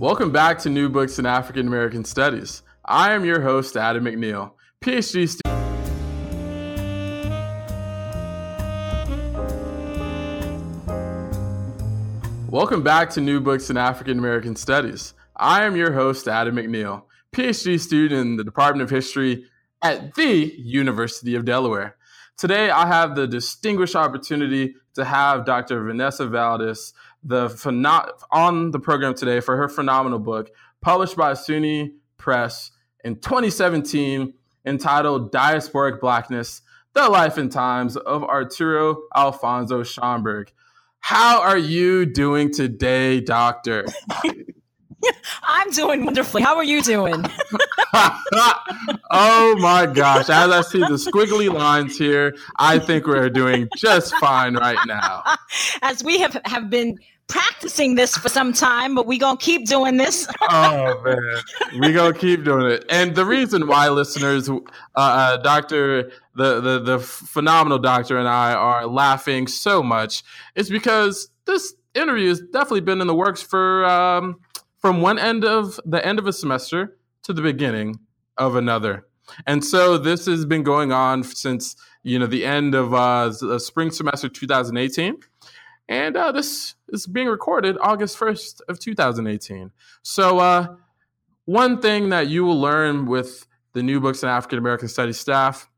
Welcome back to New Books in African American Studies. I am your host, Adam McNeil, PhD student. Welcome back to New Books in African American Studies. I am your host, Adam McNeil, PhD student in the Department of History at the University of Delaware. Today, I have the distinguished opportunity to have Dr. Vanessa Valdés the pheno- on the program today for her phenomenal book, published by SUNY Press in 2017, entitled Diasporic Blackness The Life and Times of Arturo Alfonso Schomburg. How are you doing today, Doctor? I'm doing wonderfully. How are you doing? oh my gosh. As I see the squiggly lines here, I think we're doing just fine right now. As we have, have been practicing this for some time, but we gonna keep doing this. oh man, we gonna keep doing it. And the reason why listeners, uh, uh, Doctor, the, the the phenomenal doctor, and I are laughing so much is because this interview has definitely been in the works for um, from one end of the end of a semester to the beginning of another. And so this has been going on since you know the end of uh, the spring semester 2018 and uh, this is being recorded August 1st of 2018. So uh, one thing that you will learn with the New Books and African American Studies staff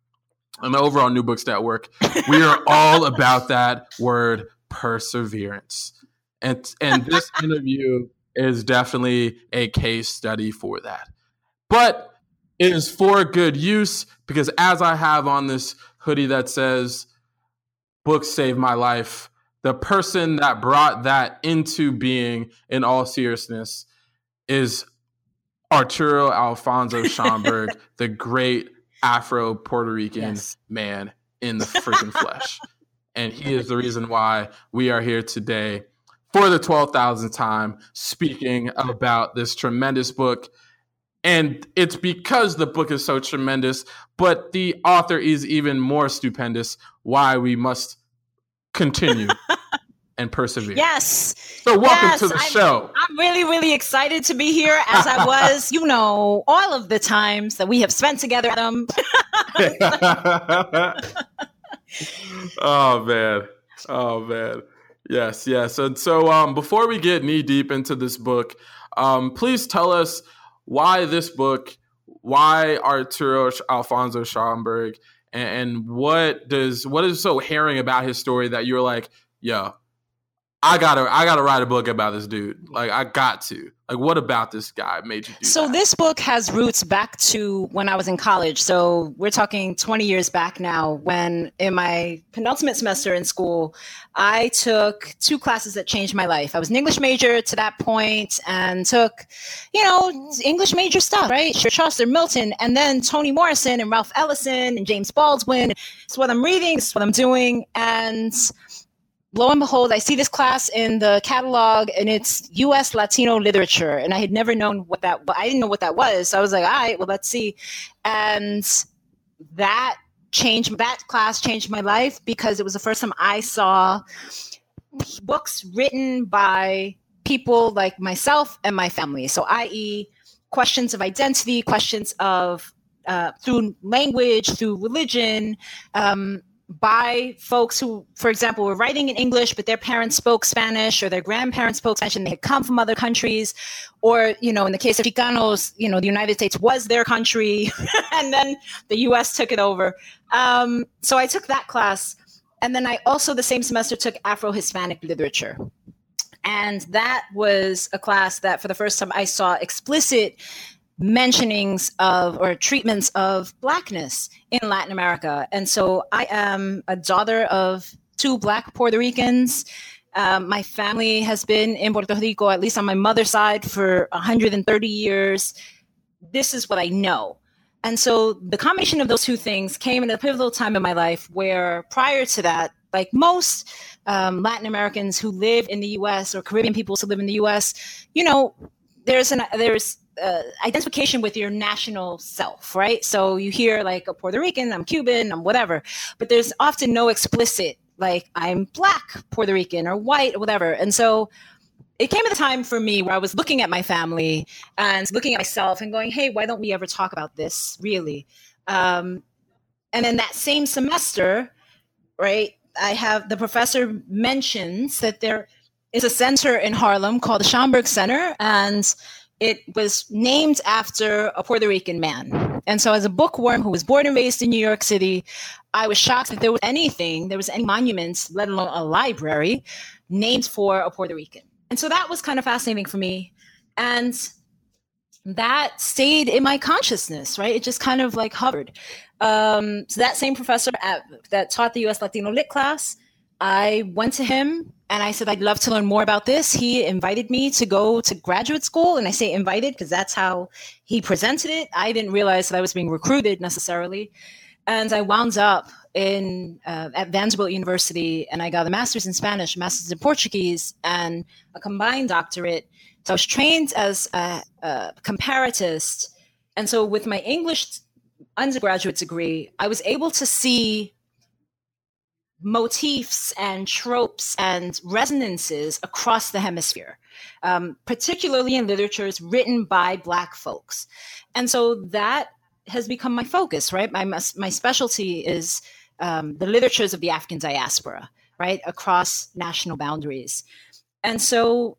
and the overall New Books Network, we are all about that word perseverance. And, and this interview is definitely a case study for that. But it is for good use because as I have on this hoodie that says, Books Save My Life, the person that brought that into being in all seriousness is Arturo Alfonso Schomburg, the great Afro Puerto Rican yes. man in the freaking flesh. And he is the reason why we are here today for the 12,000th time speaking about this tremendous book. And it's because the book is so tremendous, but the author is even more stupendous, why we must continue and persevere. Yes. So welcome yes, to the I'm, show. I'm really, really excited to be here as I was, you know, all of the times that we have spent together, Adam. oh man. Oh man. Yes, yes. And so um before we get knee deep into this book, um, please tell us why this book, why Arturo Alfonso Schomburg, and, and what does what is so harrowing about his story that you're like, yo, I gotta I gotta write a book about this dude. Like I got to. Like what about this guy made you do So that? this book has roots back to when I was in college. So we're talking 20 years back now when in my penultimate semester in school, I took two classes that changed my life. I was an English major to that point and took, you know, English major stuff, right? Chaucer, Milton, and then Toni Morrison and Ralph Ellison and James Baldwin. It's what I'm reading, it's what I'm doing. And lo and behold, I see this class in the catalog and it's US Latino literature. And I had never known what that I didn't know what that was. So I was like, all right, well, let's see. And that changed that class changed my life because it was the first time I saw books written by people like myself and my family. So i.e. questions of identity, questions of uh, through language, through religion, um, by folks who, for example, were writing in English, but their parents spoke Spanish or their grandparents spoke Spanish and they had come from other countries. Or, you know, in the case of Chicanos, you know, the United States was their country and then the US took it over. Um, so I took that class. And then I also, the same semester, took Afro Hispanic literature. And that was a class that, for the first time, I saw explicit mentionings of or treatments of blackness in Latin America. And so I am a daughter of two black Puerto Ricans. Um, my family has been in Puerto Rico, at least on my mother's side, for 130 years. This is what I know. And so the combination of those two things came in a pivotal time in my life where prior to that, like most um, Latin Americans who live in the US or Caribbean peoples who live in the US, you know, there's an there's uh, identification with your national self, right? So you hear like a Puerto Rican, I'm Cuban, I'm whatever, but there's often no explicit like I'm black Puerto Rican or white or whatever. And so it came at a time for me where I was looking at my family and looking at myself and going, hey, why don't we ever talk about this really? Um, and then that same semester, right, I have the professor mentions that there is a center in Harlem called the Schomburg Center, and it was named after a Puerto Rican man. And so, as a bookworm who was born and raised in New York City, I was shocked that there was anything, there was any monuments, let alone a library, named for a Puerto Rican. And so that was kind of fascinating for me. And that stayed in my consciousness, right? It just kind of like hovered. Um, so that same professor at, that taught the US Latino Lit class, I went to him and I said, I'd love to learn more about this. He invited me to go to graduate school. And I say invited because that's how he presented it. I didn't realize that I was being recruited necessarily. And I wound up in uh, at Vanderbilt University and I got a master's in Spanish, master's in Portuguese, and a combined doctorate. So I was trained as a, a comparatist. And so with my English undergraduate degree, I was able to see motifs and tropes and resonances across the hemisphere, um, particularly in literatures written by Black folks. And so that has become my focus, right? My, my specialty is um, the literatures of the African diaspora, right, across national boundaries. And so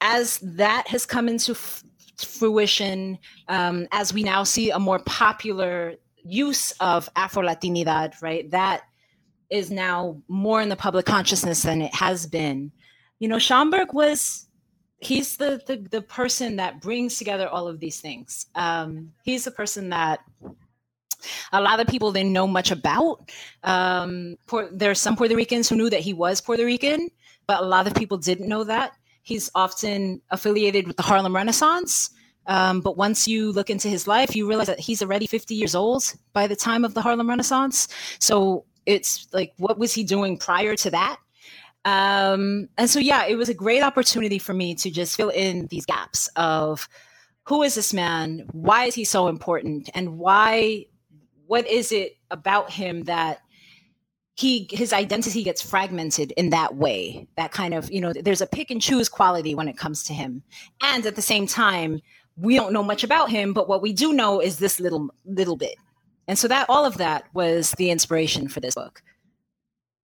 as that has come into f- fruition, um, as we now see a more popular use of Afro Latinidad, right, that is now more in the public consciousness than it has been. You know, Schomburg was he's the, the the person that brings together all of these things. Um, he's the person that a lot of people didn't know much about. Um, there are some Puerto Ricans who knew that he was Puerto Rican, but a lot of people didn't know that. He's often affiliated with the Harlem Renaissance. Um, but once you look into his life, you realize that he's already 50 years old by the time of the Harlem Renaissance. So it's like, what was he doing prior to that? Um, and so, yeah, it was a great opportunity for me to just fill in these gaps of who is this man? Why is he so important? And why what is it about him that he his identity gets fragmented in that way that kind of you know there's a pick and choose quality when it comes to him and at the same time we don't know much about him but what we do know is this little little bit and so that all of that was the inspiration for this book.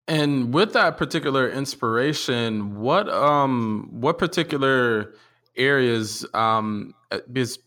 And with that particular inspiration what um what particular areas um because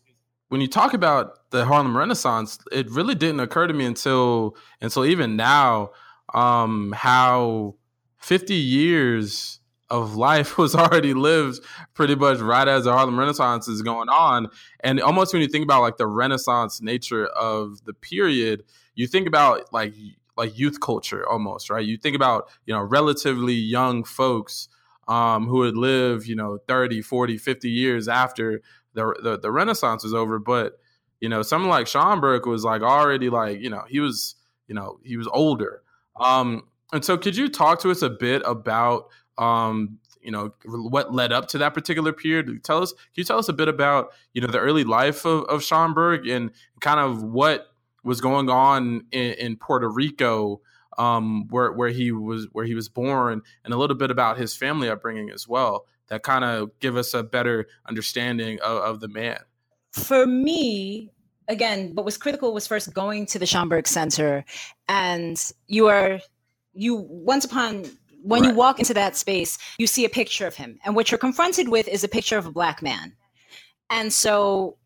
when you talk about the Harlem Renaissance, it really didn't occur to me until until even now um, how 50 years of life was already lived pretty much right as the Harlem Renaissance is going on. And almost when you think about like the Renaissance nature of the period, you think about like like youth culture almost, right? You think about, you know, relatively young folks um, who would live, you know, 30, 40, 50 years after the, the, the Renaissance was over. But you know, someone like Schomburg was like already like you know he was you know he was older. Um, and so, could you talk to us a bit about um, you know what led up to that particular period? Tell us, can you tell us a bit about you know the early life of, of Schomburg and kind of what was going on in, in Puerto Rico, um, where where he was where he was born, and a little bit about his family upbringing as well that kind of give us a better understanding of, of the man? For me, again, what was critical was first going to the Schomburg Center, and you are you once upon when right. you walk into that space, you see a picture of him, and what you're confronted with is a picture of a black man, and so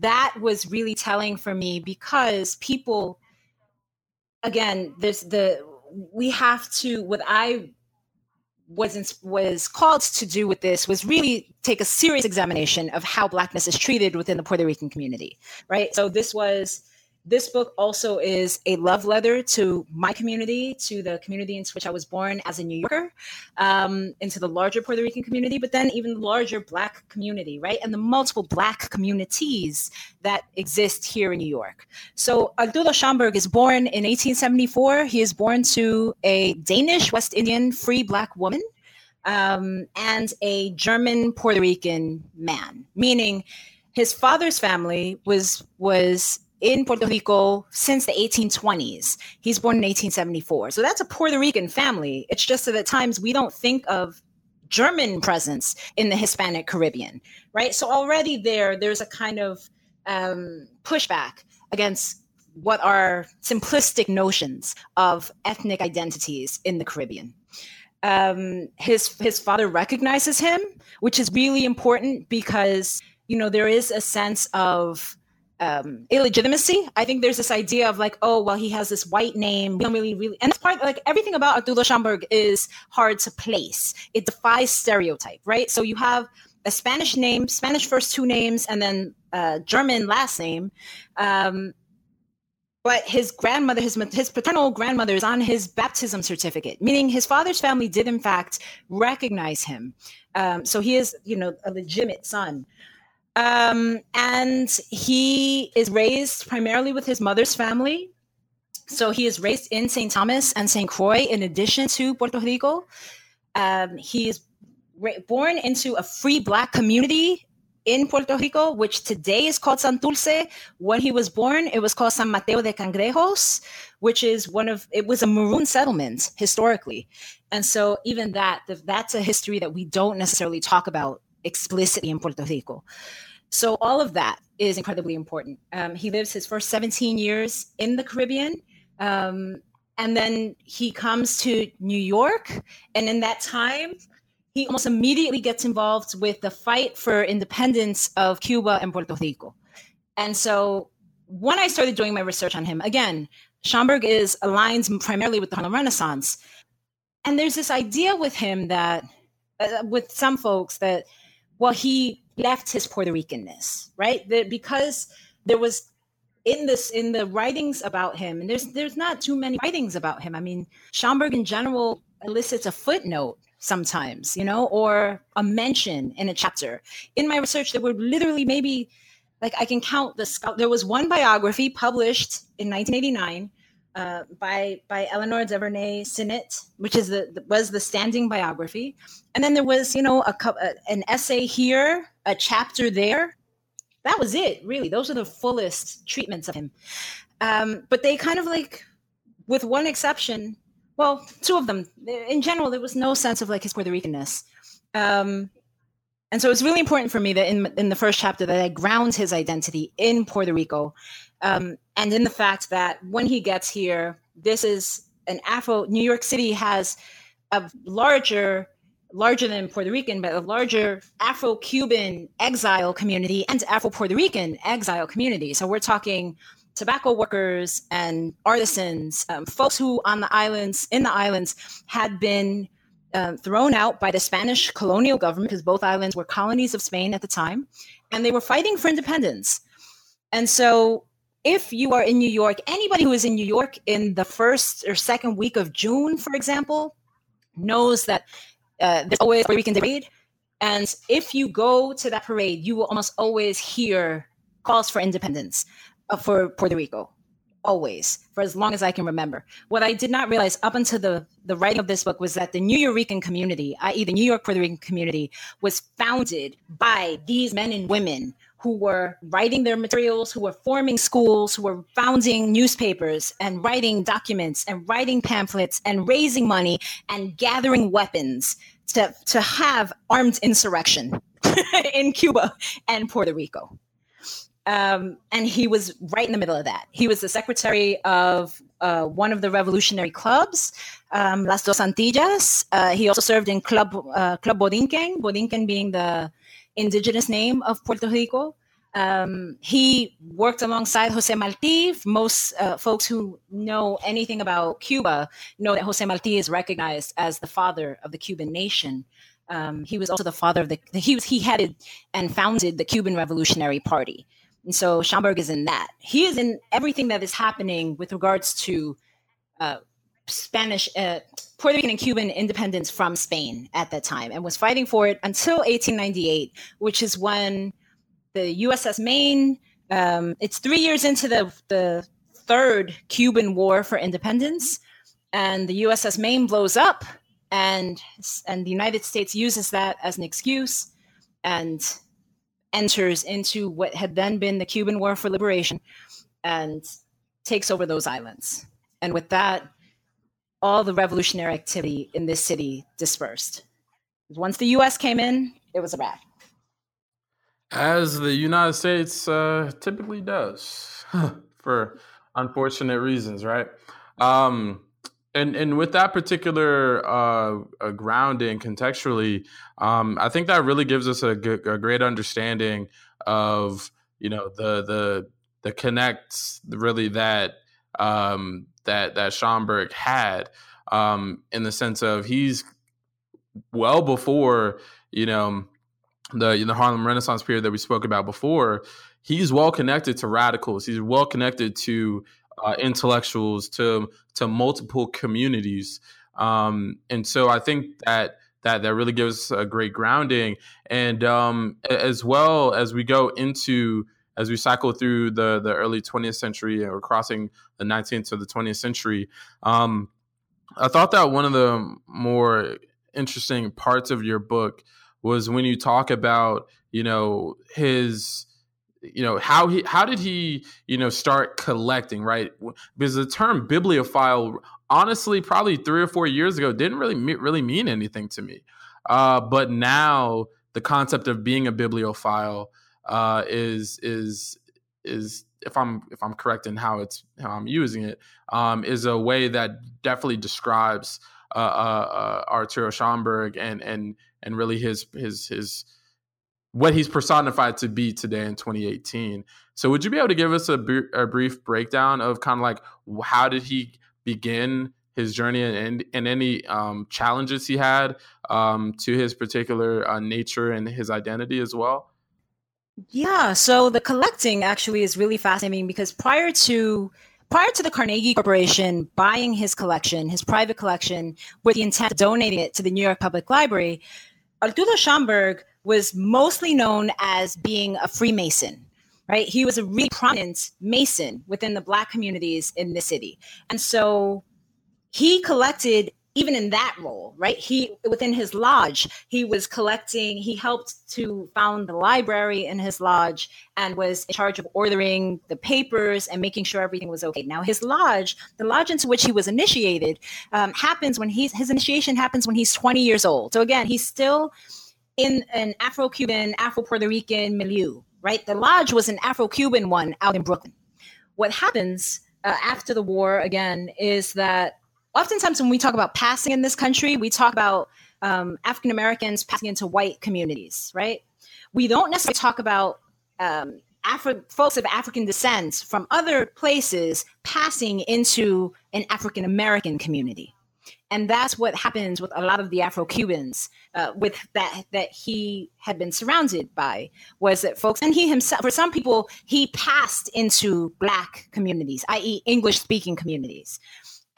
that was really telling for me because people, again, there's the we have to what I was was called to do with this was really take a serious examination of how blackness is treated within the Puerto Rican community, right? So this was this book also is a love letter to my community, to the community in which I was born as a New Yorker, um, into the larger Puerto Rican community, but then even the larger Black community, right? And the multiple Black communities that exist here in New York. So Arturo Schomburg is born in 1874. He is born to a Danish West Indian free Black woman. Um, and a German Puerto Rican man, meaning his father's family was was in Puerto Rico since the 1820s. He's born in 1874. So that's a Puerto Rican family. It's just that at times we don't think of German presence in the Hispanic Caribbean, right? So already there, there's a kind of um, pushback against what are simplistic notions of ethnic identities in the Caribbean. Um, his his father recognizes him, which is really important because you know there is a sense of um, illegitimacy. I think there's this idea of like, oh, well, he has this white name. We don't really, really, and that's part like everything about Arturo Schomburg is hard to place. It defies stereotype, right? So you have a Spanish name, Spanish first two names, and then uh, German last name. Um, but his grandmother, his his paternal grandmother, is on his baptism certificate, meaning his father's family did in fact recognize him. Um, so he is, you know, a legitimate son. Um, and he is raised primarily with his mother's family. So he is raised in St. Thomas and St. Croix in addition to Puerto Rico. Um, he is ra- born into a free Black community in Puerto Rico, which today is called Santurce. When he was born, it was called San Mateo de Cangrejos, which is one of, it was a maroon settlement historically. And so even that, that's a history that we don't necessarily talk about explicitly in Puerto Rico. So all of that is incredibly important. Um, he lives his first 17 years in the Caribbean. Um, and then he comes to New York. And in that time, he almost immediately gets involved with the fight for independence of Cuba and Puerto Rico. And so when I started doing my research on him, again, Schomburg is aligned primarily with the Harlem Renaissance. And there's this idea with him that, uh, with some folks, that well, he left his Puerto Ricanness, right? That because there was in this in the writings about him, and there's there's not too many writings about him. I mean, Schomburg in general elicits a footnote sometimes, you know, or a mention in a chapter. In my research, there were literally maybe like I can count the there was one biography published in 1989 uh, by by Elinor Des Verney Sinnette, which is the was the standing biography, and then there was you know a, a an essay here, a chapter there. That was it, really. Those are the fullest treatments of him. Um, but they kind of like, with one exception, well, two of them. In general, there was no sense of like his Puerto Ricanness. Um, and so it's really important for me that in in the first chapter that I ground his identity in Puerto Rico um, and in the fact that when he gets here, this is an Afro. New York City has a larger, larger than Puerto Rican, but a larger Afro-Cuban exile community and Afro-Puerto Rican exile community. So we're talking tobacco workers and artisans, um, folks who on the islands, in the islands, had been uh, thrown out by the Spanish colonial government because both islands were colonies of Spain at the time, and they were fighting for independence. And so if you are in New York, anybody who is in New York in the first or second week of June, for example, knows that uh, there's always a weekend parade. And if you go to that parade, you will almost always hear calls for independence uh, for Puerto Rico. Always, for as long as I can remember. What I did not realize up until the, the writing of this book was that the Nuyorican community, i.e., the New York Puerto Rican community, was founded by these men and women who were writing their materials, who were forming schools, who were founding newspapers and writing documents and writing pamphlets and raising money and gathering weapons to, to have armed insurrection in Cuba and Puerto Rico. Um, and he was right in the middle of that. He was the secretary of uh, one of the revolutionary clubs, um, Las Dos Antillas. Uh, he also served in Club uh, Club Borinquen, Borinquen being the indigenous name of Puerto Rico. Um, he worked alongside Jose Marti. Most uh, folks who know anything about Cuba know that Jose Marti is recognized as the father of the Cuban nation. Um, he was also the father of the, he was, he headed and founded the Cuban Revolutionary Party. And so Schomburg is in that. He is in everything that is happening with regards to uh, Spanish, uh, Puerto Rican and Cuban independence from Spain at that time and was fighting for it until 1898, which is when the USS Maine, um, it's three years into the, the third Cuban War for Independence, and the USS Maine blows up, and and the United States uses that as an excuse and enters into what had then been the Cuban War for Liberation and takes over those islands. And with that, all the revolutionary activity in this city dispersed. Once the U.S. came in, it was a wrap. As the United States uh, typically does, for unfortunate reasons, right? Um, and and with that particular uh, grounding contextually, um, I think that really gives us a, g- a great understanding of you know the the the connects really that um, that that Schomburg had um, in the sense of he's well before you know the the Harlem Renaissance period that we spoke about before. He's well connected to radicals. He's well connected to uh, intellectuals, to to multiple communities, um, and so I think that that that really gives a great grounding. And um, as well as we go into as we cycle through the the early 20th century and we're crossing the 19th to the 20th century, um, I thought that one of the more interesting parts of your book was when you talk about you know his you know how he how did he you know start collecting right? Because the term bibliophile honestly probably three or four years ago didn't really really mean anything to me. Uh, but now the concept of being a bibliophile uh, is is is if I'm if I'm correct in how it's how I'm using it um, is a way that definitely describes uh, uh, uh Arturo Schomburg and and and really his his his what he's personified to be today in 2018. So would you be able to give us a, br- a brief breakdown of kind of like how did he begin his journey and, and any um, challenges he had um, to his particular uh, nature and his identity as well? Yeah, so the collecting actually is really fascinating because prior to prior to the Carnegie Corporation buying his collection, his private collection, with the intent of donating it to the New York Public Library, Arturo Schomburg was mostly known as being a Freemason. Right, he was a really prominent Mason within the Black communities in the city, and so he collected even in that role, right? He within his lodge, he was collecting, he helped to found the library in his lodge and was in charge of ordering the papers and making sure everything was okay. Now, his lodge, the lodge into which he was initiated, um, happens when he's his initiation happens when he's 20 years old. So again, he's still in an Afro-Cuban, Afro-Puerto Rican milieu, right? The lodge was an Afro-Cuban one out in Brooklyn. What happens uh, after the war again is that oftentimes when we talk about passing in this country, we talk about um, African Americans passing into white communities, right? We don't necessarily talk about um, Afri- folks of African descent from other places passing into an African American community. And that's what happens with a lot of the Afro Cubans, uh, with that that he had been surrounded by, was that folks, and he himself, for some people, he passed into Black communities, i.e., English speaking communities.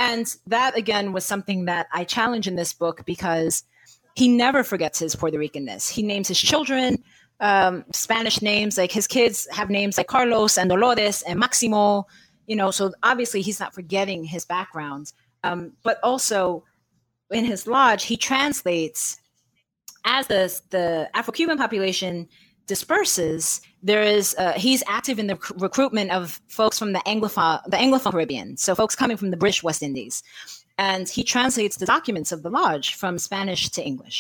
And that again was something that I challenge in this book because he never forgets his Puerto Ricanness. He names his children um, Spanish names, like his kids have names like Carlos and Dolores and Maximo, you know, so obviously he's not forgetting his background. Um, but also in his lodge, he translates as the, the Afro Cuban population disperses, there is uh, he's active in the rec- recruitment of folks from the Anglophone the Anglophone Caribbean, so folks coming from the British West Indies, and he translates the documents of the lodge from Spanish to English.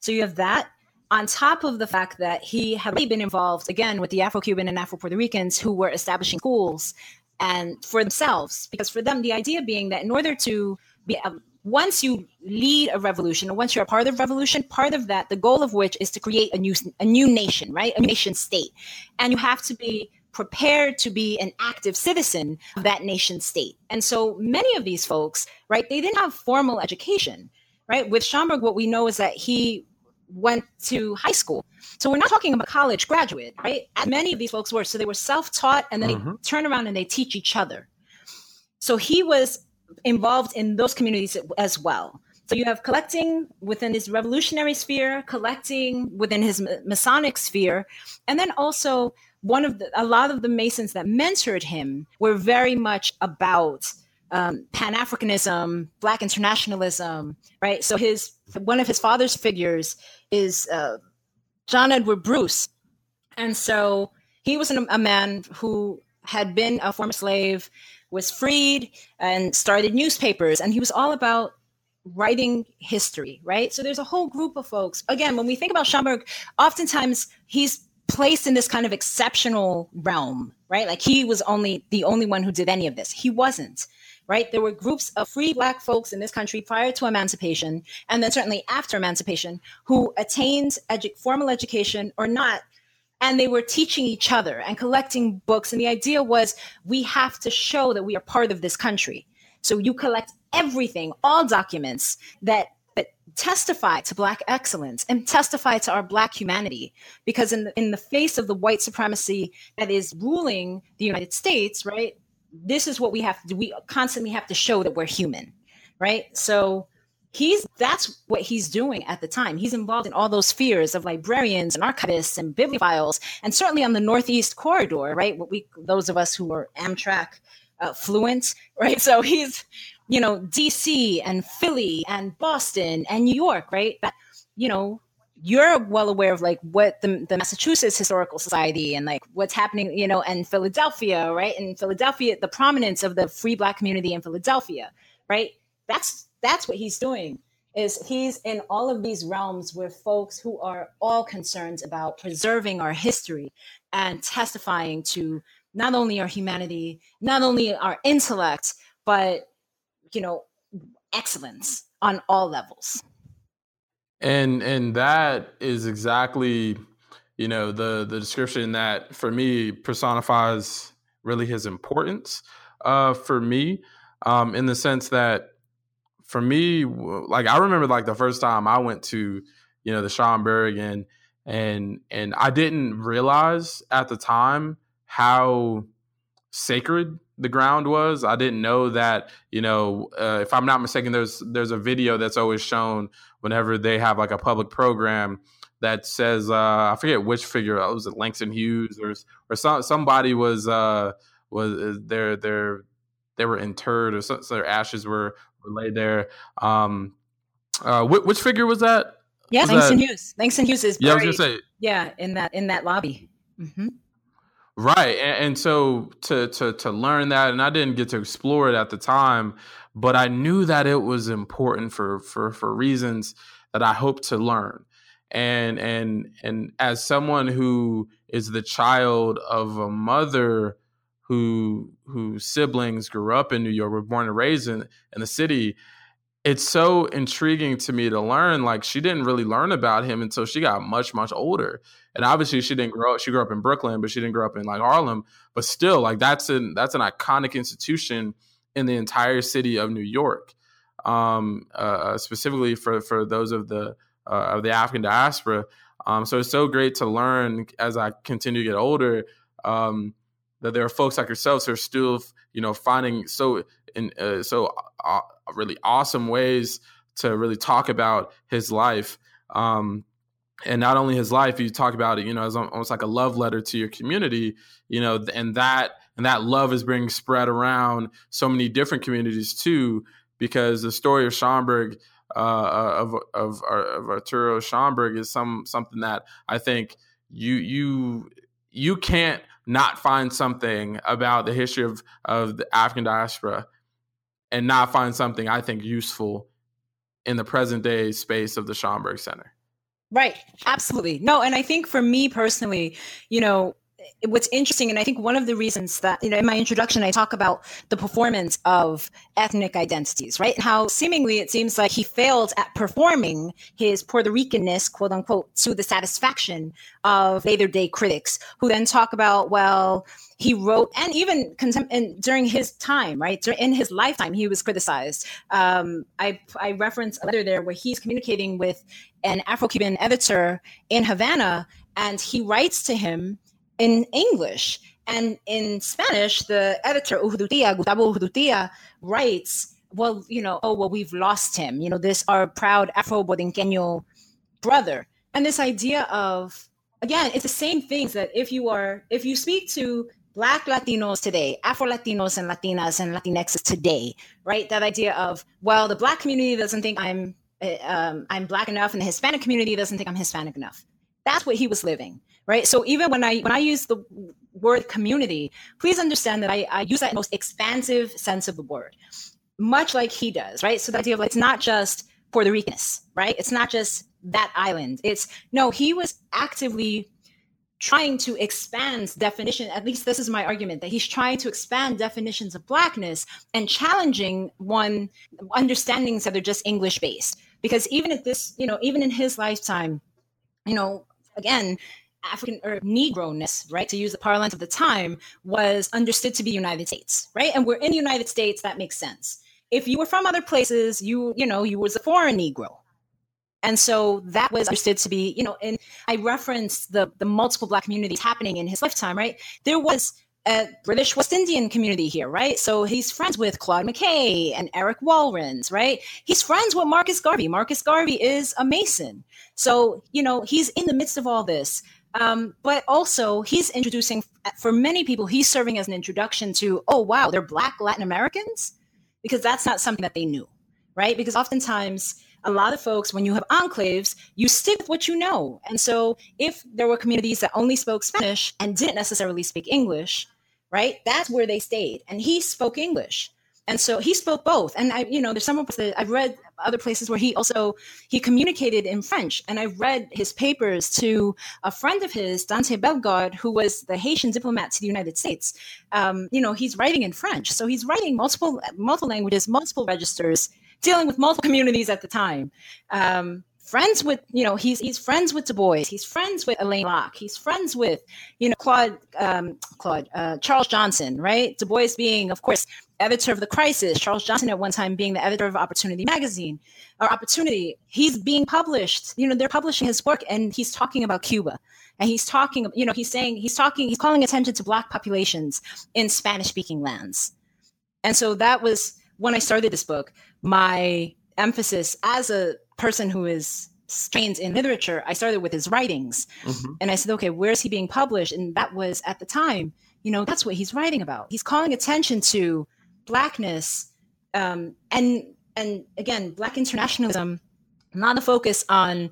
So you have that on top of the fact that he had been involved again with the Afro-Cuban and Afro-Puerto Ricans who were establishing schools and for themselves, because for them the idea being that in order to be once you lead a revolution or once you're a part of the revolution part of that the goal of which is to create a new a new nation right? A nation state. And you have to be prepared to be an active citizen of that nation state. And so many of these folks right they didn't have formal education right? With schomburg what we know is that he went to high school. So we're not talking about college graduate right? As many of these folks were. So they were self-taught and then mm-hmm. they turn around and they teach each other. So he was involved in those communities as well. So you have collecting within his revolutionary sphere, collecting within his Masonic sphere, and then also one of the, a lot of the Masons that mentored him were very much about um, Pan Africanism, Black internationalism, right? So his one of his father's figures is uh, John Edward Bruce, and so he was an, a man who had been a former slave was freed and started newspapers. And he was all about writing history, right? So there's a whole group of folks. Again, when we think about Schomburg, oftentimes he's placed in this kind of exceptional realm, right? Like he was only the only one who did any of this. He wasn't, right? There were groups of free black folks in this country prior to emancipation, and then certainly after emancipation, who attained edu- formal education or not. And they were teaching each other and collecting books. And the idea was we have to show that we are part of this country. So you collect everything, all documents that that testify to black excellence and testify to our black humanity because in the, in the face of the white supremacy that is ruling the united states right this is what we have to do we constantly have to show that we're human right so he's that's what he's doing at the time he's involved in all those spheres of librarians and archivists and bibliophiles and certainly on the northeast corridor right what we those of us who are amtrak uh, fluent right so he's you know, DC and Philly and Boston and New York, right? That, you know, you're well aware of like what the, the Massachusetts Historical Society and like what's happening, you know, and Philadelphia, right? In Philadelphia, the prominence of the free black community in Philadelphia, right? That's that's what he's doing. Is he's in all of these realms with folks who are all concerned about preserving our history and testifying to not only our humanity, not only our intellect, but you know, excellence on all levels. And and that is exactly, you know, the the description that for me personifies really his importance uh for me um in the sense that for me like I remember like the first time I went to, you know, the Schomburg and and and I didn't realize at the time how sacred the ground was. I didn't know that, you know, uh, if I'm not mistaken, there's there's a video that's always shown whenever they have like a public program that says uh, I forget which figure uh, was it Langston Hughes or or some, somebody was uh, was uh, their their they were interred or so, so their ashes were, laid there. Um, uh, which, which figure was that? Yeah, was Langston that? Hughes. Langston Hughes is buried, yeah, I was gonna say yeah in that in that lobby. Mm-hmm. Right. And, and, so to to to learn that and I didn't get to explore it at the time, but I knew that it was important for for for reasons that I hope to learn. And and and as someone who is the child of a mother who whose siblings grew up in New York, were born and raised in, in the city, it's so intriguing to me to learn like she didn't really learn about him until she got much much older. And obviously she didn't grow up she grew up in brooklyn but she didn't grow up in like harlem. But still like that's an that's an iconic institution in the entire city of new york. Um, uh, specifically for for those of the uh, of the african diaspora. Um, so it's so great to learn as i continue to get older. Um, that there are folks like yourselves who are still you know finding so in uh, so uh, really awesome ways to really talk about his life. Um, and not only his life, you talk about it, you know, as almost like a love letter to your community, you know, and that and that love is being spread around so many different communities too, because the story of Schomburg, uh, of of of Arturo Schomburg is some something that I think you you you can't not find something about the history of of the African diaspora and not find something I think useful in the present day space of the Schomburg Center. Right. Absolutely. No, and I think for me personally, you know, what's interesting, and I think one of the reasons that, you know, in my introduction, I talk about the performance of ethnic identities, right? How seemingly it seems like he failed at performing his Puerto Ricanness, quote unquote, to the satisfaction of later day critics who then talk about, well, he wrote, and even contem- and during his time, right, in his lifetime, he was criticized. Um, I, I reference a letter there where he's communicating with an Afro Cuban editor in Havana, and he writes to him in English. And in Spanish, the editor, Urrutia, Gustavo Urrutia, writes, well, you know, oh, well, we've lost him. You know, this our proud Afro Borinqueño brother. And this idea of, again, it's the same things that if you are, if you speak to Black Latinos today, Afro Latinos and Latinas and Latinxes today, right? That idea of, well, the Black community doesn't think I'm eh, um, I'm Black enough, and the Hispanic community doesn't think I'm Hispanic enough. That's what he was living right so even when i when i use the word community please understand that i, I use that most expansive sense of the word much like he does, right? So the idea of like, it's not just Puerto Ricans, right? It's not just that island. It's no, he was actively trying to expand definition at least this is my argument that he's trying to expand definitions of blackness and challenging one understandings that are just english based because even at this you know even in his lifetime you know again African or Negro-ness, right, to use the parlance of the time, was understood to be United States, right? And we're in the United States, that makes sense. If you were from other places, you, you know, you was a foreign Negro, and so that was understood to be, you know, and I referenced the the multiple black communities happening in his lifetime, right? There was British West Indian community here, right? So he's friends with Claude McKay and Eric Walrond, right? He's friends with Marcus Garvey. Marcus Garvey is a Mason. So, you know, he's in the midst of all this. Um, but also, he's introducing, for many people, he's serving as an introduction to, oh, wow, they're Black Latin Americans? Because that's not something that they knew, right? Because oftentimes, a lot of folks, when you have enclaves, you stick with what you know. And so if there were communities that only spoke Spanish and didn't necessarily speak English, right, that's where they stayed. And he spoke English. And so he spoke both. And I, you know, there's some of that I've read other places where he also he communicated in French. And I read his papers to a friend of his, Dante Bellegarde, who was the Haitian diplomat to the United States. Um, you know, he's writing in French. So he's writing multiple multiple languages, multiple registers dealing with multiple communities at the time. Um, friends with, you know, he's he's friends with Du Bois. He's friends with Alain Locke. He's friends with, you know, Claude um, Claude uh, Charles Johnson, right? Du Bois being, of course, editor of the Crisis. Charles Johnson at one time being the editor of Opportunity magazine or Opportunity. He's being published. You know, they're publishing his work, and he's talking about Cuba. And he's talking, you know, he's saying he's talking, he's calling attention to black populations in Spanish speaking lands. And so that was when I started this book, my emphasis as a person who is trained in literature, I started with his writings. Mm-hmm. And I said, okay, where's he being published? And that was at the time, you know, that's what he's writing about. He's calling attention to blackness um, and and again, black internationalism, not a focus on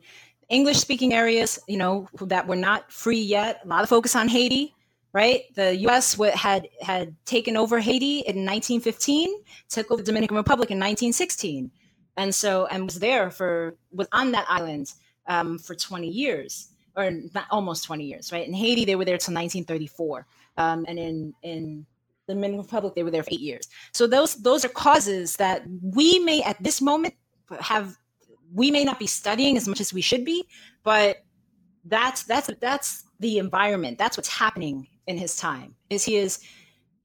English speaking areas, you know, that were not free yet, a lot of focus on Haiti, right? The U.S. had had taken over Haiti in 1915, took over the Dominican Republic in 1916, and so and was there for was on that island um, for 20 years, or not almost 20 years, right? In Haiti, they were there till 1934, um, and in in the Dominican Republic, they were there for eight years. So those those are causes that we may at this moment have we may not be studying as much as we should be, but that's that's that's the environment. That's what's happening in his time is he is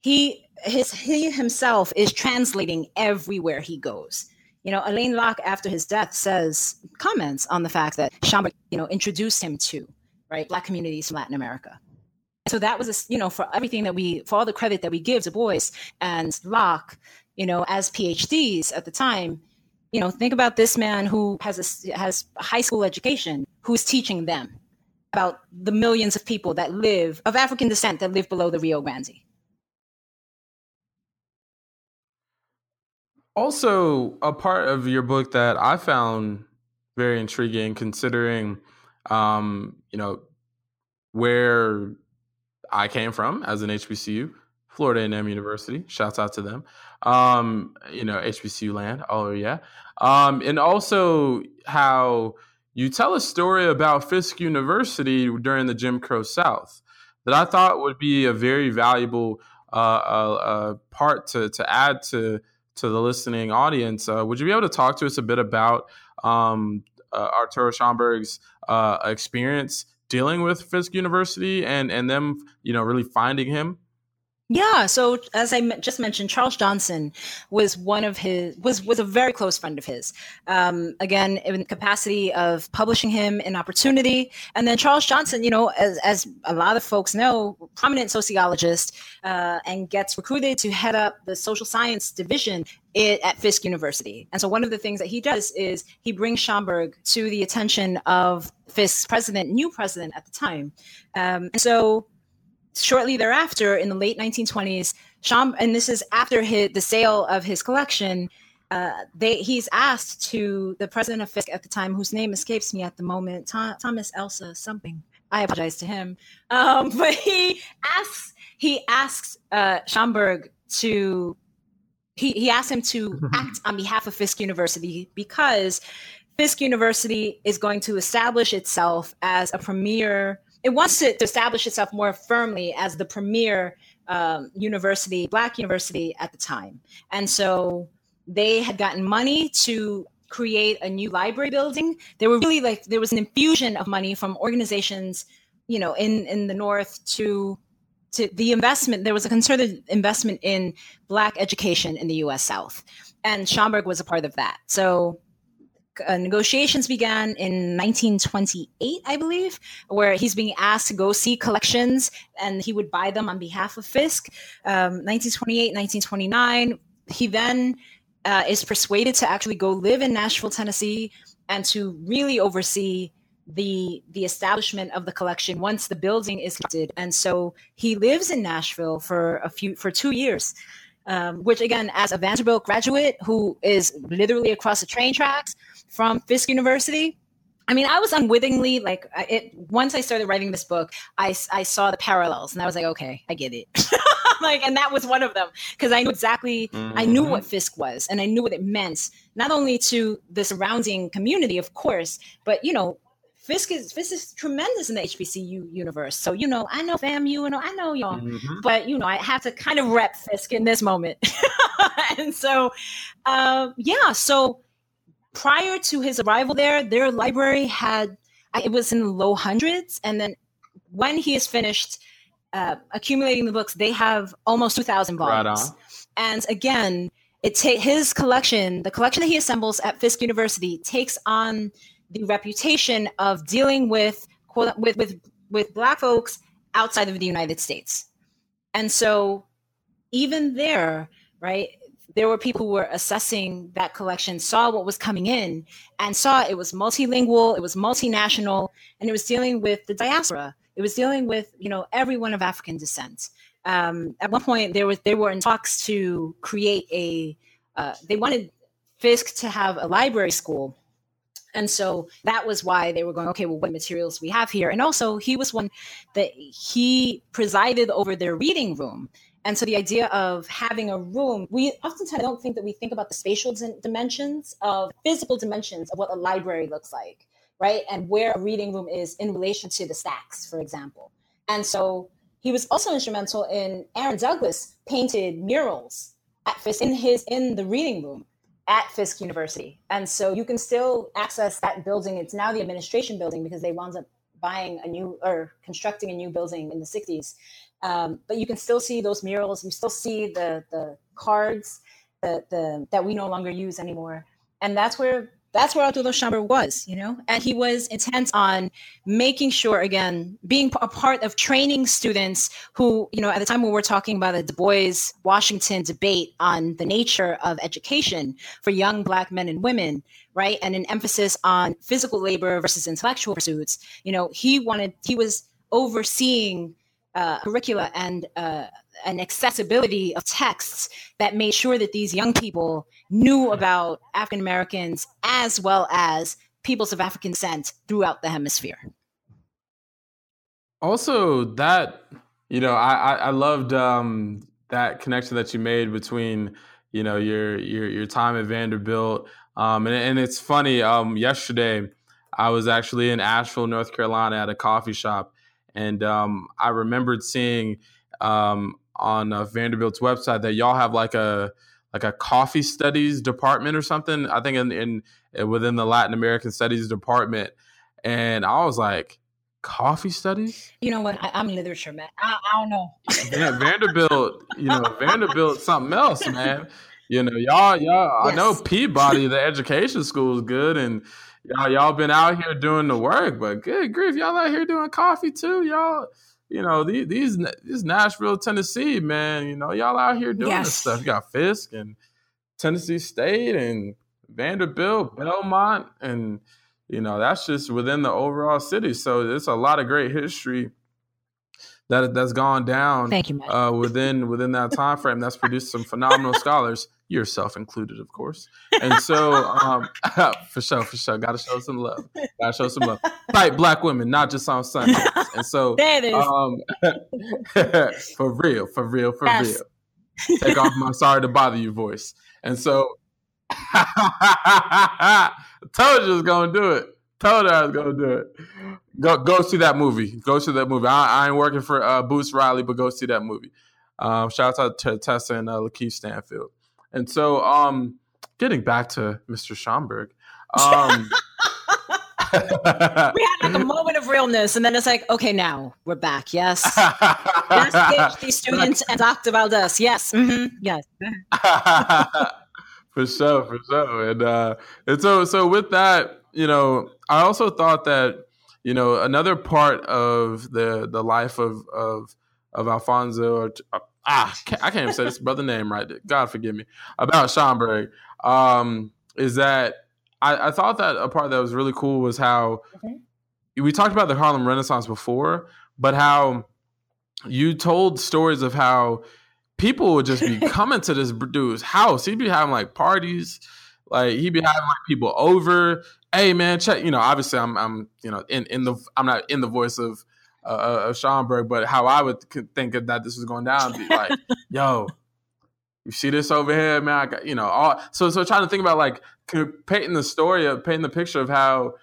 he his he himself is translating everywhere he goes you know Alain locke after his death says comments on the fact that schomburg you know introduced him to right black communities from latin america so that was a, you know for everything that we for all the credit that we give to boyce and locke you know as phds at the time you know think about this man who has a has a high school education who's teaching them about the millions of people that live of African descent that live below the Rio Grande. Also, a part of your book that I found very intriguing, considering, um, you know, where I came from as an HBCU, Florida A&M University. Shouts out to them. Um, you know, HBCU land. Oh yeah. Um, and also how you tell a story about Fisk University during the Jim Crow South that I thought would be a very valuable uh, uh, uh, part to, to add to to the listening audience. Uh, would you be able to talk to us a bit about um, uh, Arturo Schomburg's uh, experience dealing with Fisk University and and them, you know, really finding him? Yeah. So as I just mentioned, Charles Johnson was one of his was was a very close friend of his. Um, again, in the capacity of publishing him an opportunity, and then Charles Johnson, you know, as as a lot of folks know, prominent sociologist, uh, and gets recruited to head up the social science division at Fisk University. And so one of the things that he does is he brings Schomburg to the attention of Fisk's president, new president at the time. Um, and so shortly thereafter, in the late 1920s, Schom, and this is after his, the sale of his collection, uh, they, he's asked to the president of Fisk at the time, whose name escapes me at the moment, Thomas Elsa something. I apologize to him, um, but he asks he asks uh, Schomburg to he, he asked him to act on behalf of Fisk University because Fisk University is going to establish itself as a premier. It wants to, establish itself more firmly as the premier um, university, Black university at the time. And so they had gotten money to create a new library building. There were really like there was an infusion of money from organizations, you know, in in the north to to the investment. There was a concerted investment in black education in the U.S. South, and Schomburg was a part of that. So. Uh, negotiations began in 1928, I believe, where he's being asked to go see collections and he would buy them on behalf of Fisk. Um, 1928, 1929, he then uh, is persuaded to actually go live in Nashville, Tennessee, and to really oversee the the establishment of the collection once the building is completed. And so he lives in Nashville for a few for two years. Um, which again, as a Vanderbilt graduate who is literally across the train tracks from Fisk University, I mean, I was unwittingly like it. Once I started writing this book, I I saw the parallels, and I was like, okay, I get it. like, and that was one of them because I knew exactly, mm-hmm. I knew what mm-hmm. Fisk was, and I knew what it meant, not only to the surrounding community, of course, but you know, Fisk is Fisk is tremendous in the HBCU universe. So you know, I know FAMU, you know, I know y'all, mm-hmm. but you know, I have to kind of rep Fisk in this moment, and so, uh, yeah, so prior to his arrival there, their library had it was in the low hundreds, and then when he is finished uh, accumulating the books, they have almost two thousand volumes. Right and again, it ta- his collection, the collection that he assembles at Fisk University, takes on the reputation of dealing with with with with black folks outside of the United States, and so even there, right, there were people who were assessing that collection, saw what was coming in, and saw it was multilingual, it was multinational, and it was dealing with the diaspora. It was dealing with you know everyone of African descent. Um, at one point, there was they were in talks to create a. Uh, they wanted Fisk to have a library school and so that was why they were going, okay, well, what materials we have here? And also, he was one that he presided over their reading room. And so the idea of having a room, we oftentimes don't think that we think about the spatial dimensions of physical dimensions of what a library looks like, right? And where a reading room is in relation to the stacks, for example. And so he was also instrumental in Aaron Douglas painted murals at Fisk in his in the reading room at Fisk University. And so you can still access that building. It's now the administration building because they wound up buying a new or constructing a new building in the 60s. Um, but you can still see those murals. You still see the the cards the, the that we no longer use anymore. And that's where that's where Arturo Schomburg was, you know, and he was intent on making sure, again, being a part of training students who, you know, at the time when we're talking about the Du Bois Washington debate on the nature of education for young Black men and women, right, and an emphasis on physical labor versus intellectual pursuits, you know, he wanted, he was overseeing uh, curricula and uh, an accessibility of texts that made sure that these young people knew about African Americans as well as peoples of African descent throughout the hemisphere. Also, that you know, I I, loved um, that connection that you made between you know your your your time at Vanderbilt, um, and and it's funny. Um, yesterday, I was actually in Asheville, North Carolina, at a coffee shop, and um, I remembered seeing um, on uh, Vanderbilt's website that y'all have like a like a coffee studies department or something. I think in, in uh, within the Latin American studies department, and I was like, coffee studies. You know what? I, am literature man. I, I don't know. Yeah, Vanderbilt. You know, Vanderbilt something else, man. You know, y'all, y'all. Yes. I know Peabody, the education school is good, and y'all y'all been out here doing the work, but good grief, y'all out here doing coffee too, y'all. You know these these this Nashville, Tennessee, man. You know y'all out here doing yes. this stuff. You got Fisk and Tennessee State and Vanderbilt, Belmont, and you know that's just within the overall city. So it's a lot of great history that that's gone down. Thank you, uh, within within that time frame. That's produced some phenomenal scholars yourself included, of course. And so, um, for sure, for sure, got to show some love. Got to show some love. Fight black women, not just on Sundays. And so, it is. Um, for real, for real, for yes. real. take off my sorry to bother you voice. And so told you I was gonna do it. Told her I was gonna do it. Go go see that movie. Go see that movie. I, I ain't working for uh, Boots Riley, but go see that movie. Um, shout out to Tessa and uh, LaKeith Stanfield. And so, um, getting back to Mr. Schomburg. Um, we had like a moment of realness, and then it's like, okay, now we're back. Yes, yes, PhD students and Dr. Valdés. Yes, mm-hmm. yes. for sure, for sure, and uh, and so so with that, you know, I also thought that you know another part of the the life of of of Alfonso or uh, ah I can't even say this brother name right. God forgive me about Schomburg um, is that I, I, thought that a part that was really cool was how okay. we talked about the Harlem Renaissance before, but how you told stories of how people would just be coming to this dude's house. He'd be having like parties, like he'd be having like people over. Hey man, check. You know, obviously I'm I'm you know in in the I'm not in the voice of uh, uh of Schomburg, but how I would think of that this was going down, be like, yo, you see this over here, man. I got, you know, all so so trying to think about like painting the story of painting the picture of how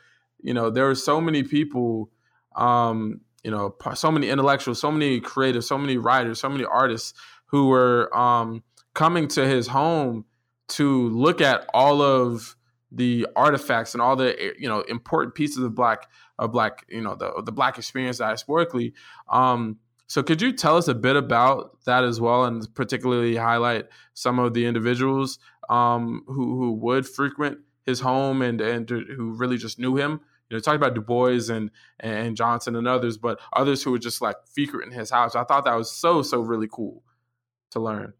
you know there were so many people, um, you know, so many intellectuals, so many creatives, so many writers, so many artists who were um, coming to his home to look at all of the artifacts and all the you know important pieces of black of black you know the the black experience diasporically um so could you tell us a bit about that as well, and particularly highlight some of the individuals um, who who would frequent his home and and who really just knew him? You know, talk about Du Bois and and Johnson and others, but others who were just like frequenting his house. I thought that was so so really cool to learn.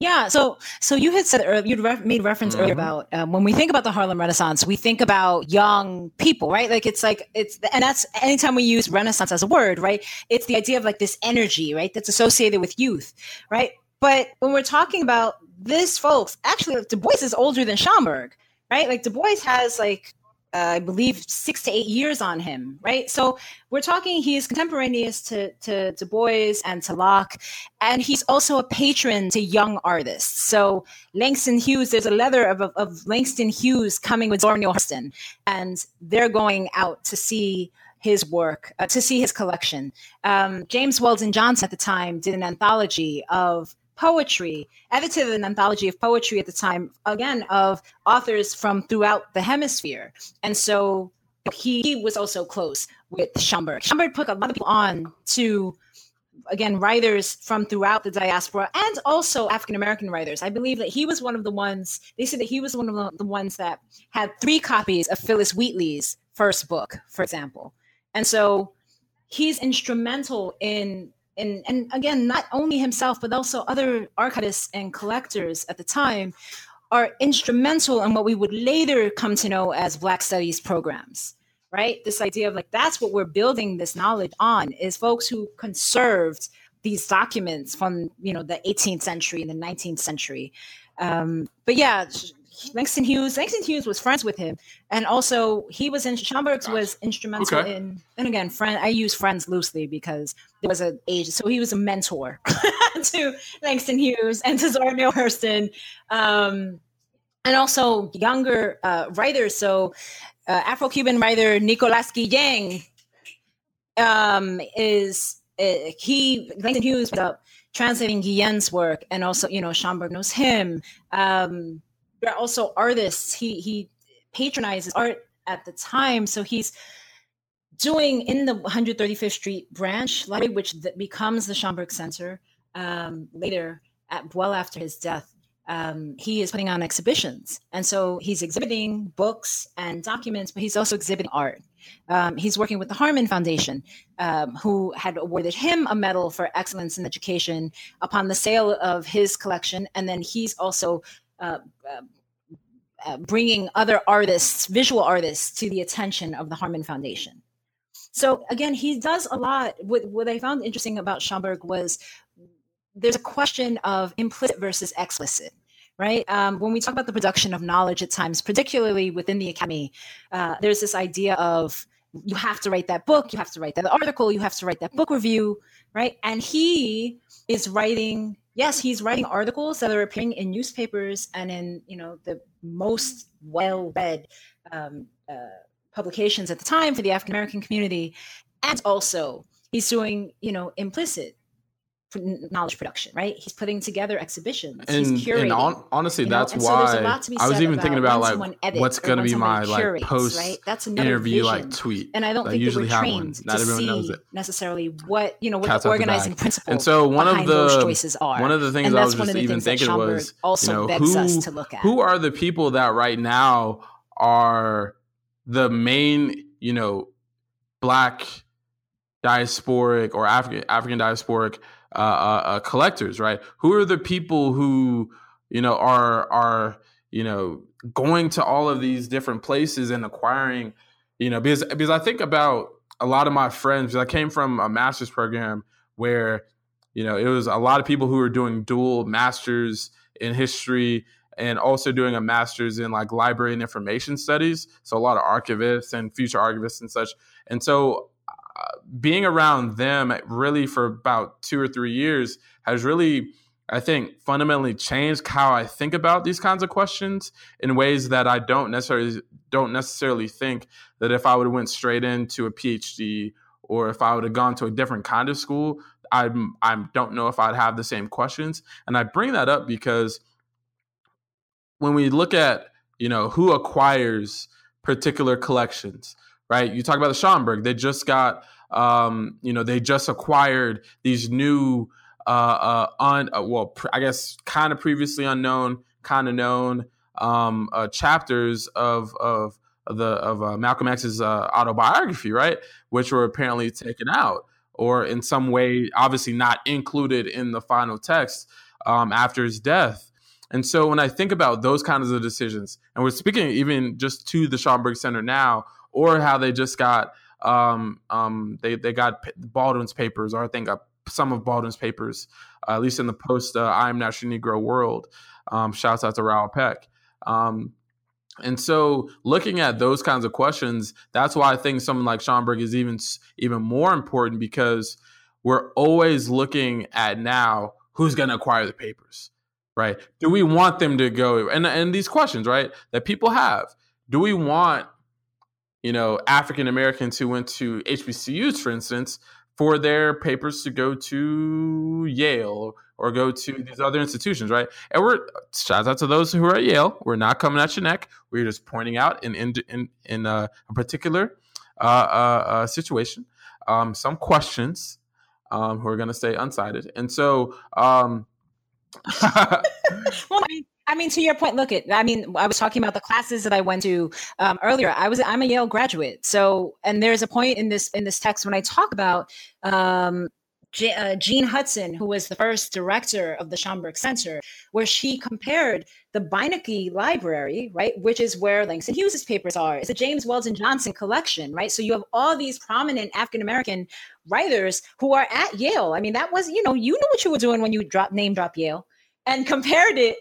Yeah. So, so you had said earlier, you re- made reference mm-hmm. earlier about um, when we think about the Harlem Renaissance, we think about young people, right? Like it's like it's, and that's anytime we use Renaissance as a word, right? It's the idea of like this energy, right? That's associated with youth, right? But when we're talking about this, folks, actually, Du Bois is older than Schomburg, right? Like Du Bois has like I believe six to eight years on him, right? So we're talking he's contemporaneous to, to Du Bois and to Locke, and he's also a patron to young artists. So Langston Hughes, there's a letter of, of, of Langston Hughes coming with Zora Neale Hurston, and they're going out to see his work, uh, to see his collection. Um, James Weldon Johnson at the time did an anthology of poetry, edited an anthology of poetry at the time, again, of authors from throughout the hemisphere. And so he, he was also close with Schomburg. Schomburg put a lot of people on to, again, writers from throughout the diaspora and also African American writers. I believe that he was one of the ones, they said that he was one of the ones that had three copies of Phyllis Wheatley's first book, for example. And so he's instrumental in and and again not only himself but also other archivists and collectors at the time are instrumental in what we would later come to know as black studies programs right? This idea of like that's what we're building this knowledge on is folks who conserved these documents from you know the 18th century and the 19th century. Um, but yeah Langston Hughes. Langston Hughes was friends with him, and also he was in Schomburg's was instrumental okay. in. And again, friend. I use friends loosely because there was an age, so he was a mentor to Langston Hughes and to Zora Neale Hurston, um, and also younger uh, writers. So uh, Afro-Cuban writer Nicolás Guillén um, is uh, he Langston Hughes was up translating Guillén's work, and also you know Schomburg knows him. Um, there are also artists. He he patronizes art at the time, so he's doing in the 135th Street branch library, which th- becomes the Schomburg Center um, later, at, well after his death. Um, he is putting on exhibitions. And so he's exhibiting books and documents, but he's also exhibiting art. Um, he's working with the Harmon Foundation, um, who had awarded him a medal for excellence in education upon the sale of his collection. And then he's also uh, uh, uh, bringing other artists, visual artists, to the attention of the Harmon Foundation. So again, he does a lot. What, what I found interesting about Schomburg was there's a question of implicit versus explicit right? Um, when we talk about the production of knowledge at times, particularly within the academy, uh, there's this idea of you have to write that book, you have to write that article, you have to write that book review, right? And he is writing yes, he's writing articles that are appearing in newspapers and in you know the most well-read um, uh, publications at the time for the African American community, and also he's doing you know implicit knowledge production, right? He's putting together exhibitions. And, he's curating. And on, honestly, that's so why I was even thinking about like what's going to be my like post right? that's interview vision. like tweet. And I don't think usually that we're trained Not to see necessarily what you know what Cats the organizing principle and so one of the choices are. One of the things and I was just even thinking was also you know, begs who, us to look at. who are the people that right now are the main you know black diasporic or African African diasporic uh, uh, uh, collectors, right? Who are the people who you know are are you know going to all of these different places and acquiring, you know, because because I think about a lot of my friends. Because I came from a master's program where you know it was a lot of people who were doing dual masters in history and also doing a master's in like library and information studies. So a lot of archivists and future archivists and such. And so being around them really for about two or three years has really I think fundamentally changed how I think about these kinds of questions in ways that I don't necessarily don't necessarily think that if I would have went straight into a PhD or if I would have gone to a different kind of school, I I don't know if I'd have the same questions. And I bring that up because when we look at you know who acquires particular collections, right? You talk about the Schomburg. They just got, um, you know, they just acquired these new, uh, uh, un, uh, well, pr- I guess kind of previously unknown, kind of known um, uh, chapters of of the of uh, Malcolm X's uh, autobiography, right? Which were apparently taken out or in some way, obviously not included in the final text um, after his death. And so when I think about those kinds of decisions, and we're speaking even just to the Schomburg Center now, or how they just got um, um, they they got Baldwin's papers, or I think uh, some of Baldwin's papers, uh, at least in the post uh, "I Am National Negro World." Um, shouts out to Raoul Peck. Um, and so, looking at those kinds of questions, that's why I think someone like Schomburg is even even more important because we're always looking at now who's going to acquire the papers, right? Do we want them to go and and these questions, right, that people have? Do we want you know, African Americans who went to HBCUs, for instance, for their papers to go to Yale or go to these other institutions, right? And we're shout out to those who are at Yale. We're not coming at your neck. We're just pointing out in in in, in a, a particular uh, uh, uh, situation um, some questions um, who are going to stay unsighted, and so. Um, well, I mean, to your point, look at, I mean, I was talking about the classes that I went to um, earlier. I was, I'm a Yale graduate. So, and there's a point in this, in this text when I talk about um, uh, Jean Hudson, who was the first director of the Schomburg Center, where she compared the Beinecke Library, right, which is where Langston Hughes's papers are. It's a James Weldon Johnson collection, right? So you have all these prominent African American writers who are at Yale. I mean, that was, you know, you knew what you were doing when you drop name drop Yale and compared it.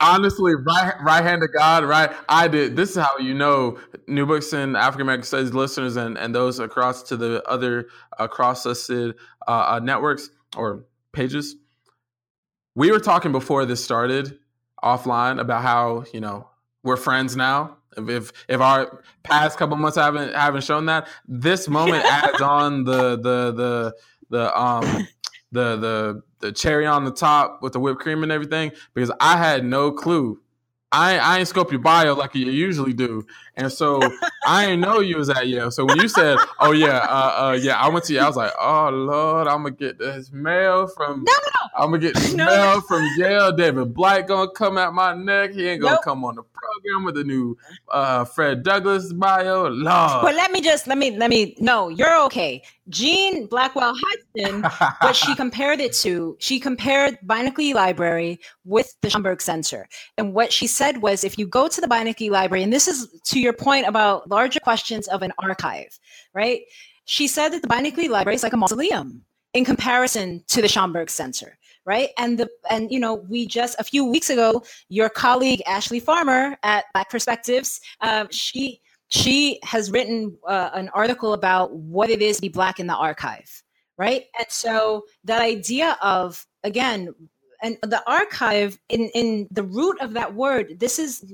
Honestly, right, right hand of God, right? I did. This is how you know New Books in African American Studies listeners and, and those across to the other uh, cross listed uh, uh, networks or pages. We were talking before this started offline about how you know we're friends now. If if our past couple months haven't haven't shown that, this moment adds on the the the the um the the the cherry on the top with the whipped cream and everything because I had no clue. I I ain't scope your bio like you usually do, and so I didn't know you was at Yale. So when you said, "Oh yeah, uh, uh, yeah," I went to Yale. I was like, "Oh Lord, I'm gonna get this mail from no, no. I'm gonna get this no. mail from Yale. David Blight gonna come at my neck. He ain't gonna nope. come on the program with a new uh, Fred Douglass bio. Lord. But let me just let me let me no, you're okay. Jean Blackwell Hudson, what she compared it to, she compared Beinecke Library with the Schomburg Center. And what she said was if you go to the Beinecke Library, and this is to your point about larger questions of an archive, right? She said that the Beinecke Library is like a mausoleum in comparison to the Schomburg Center right and the and you know we just a few weeks ago your colleague ashley farmer at black perspectives um, she she has written uh, an article about what it is to be black in the archive right? And so that idea of again, and the archive in in the root of that word, this is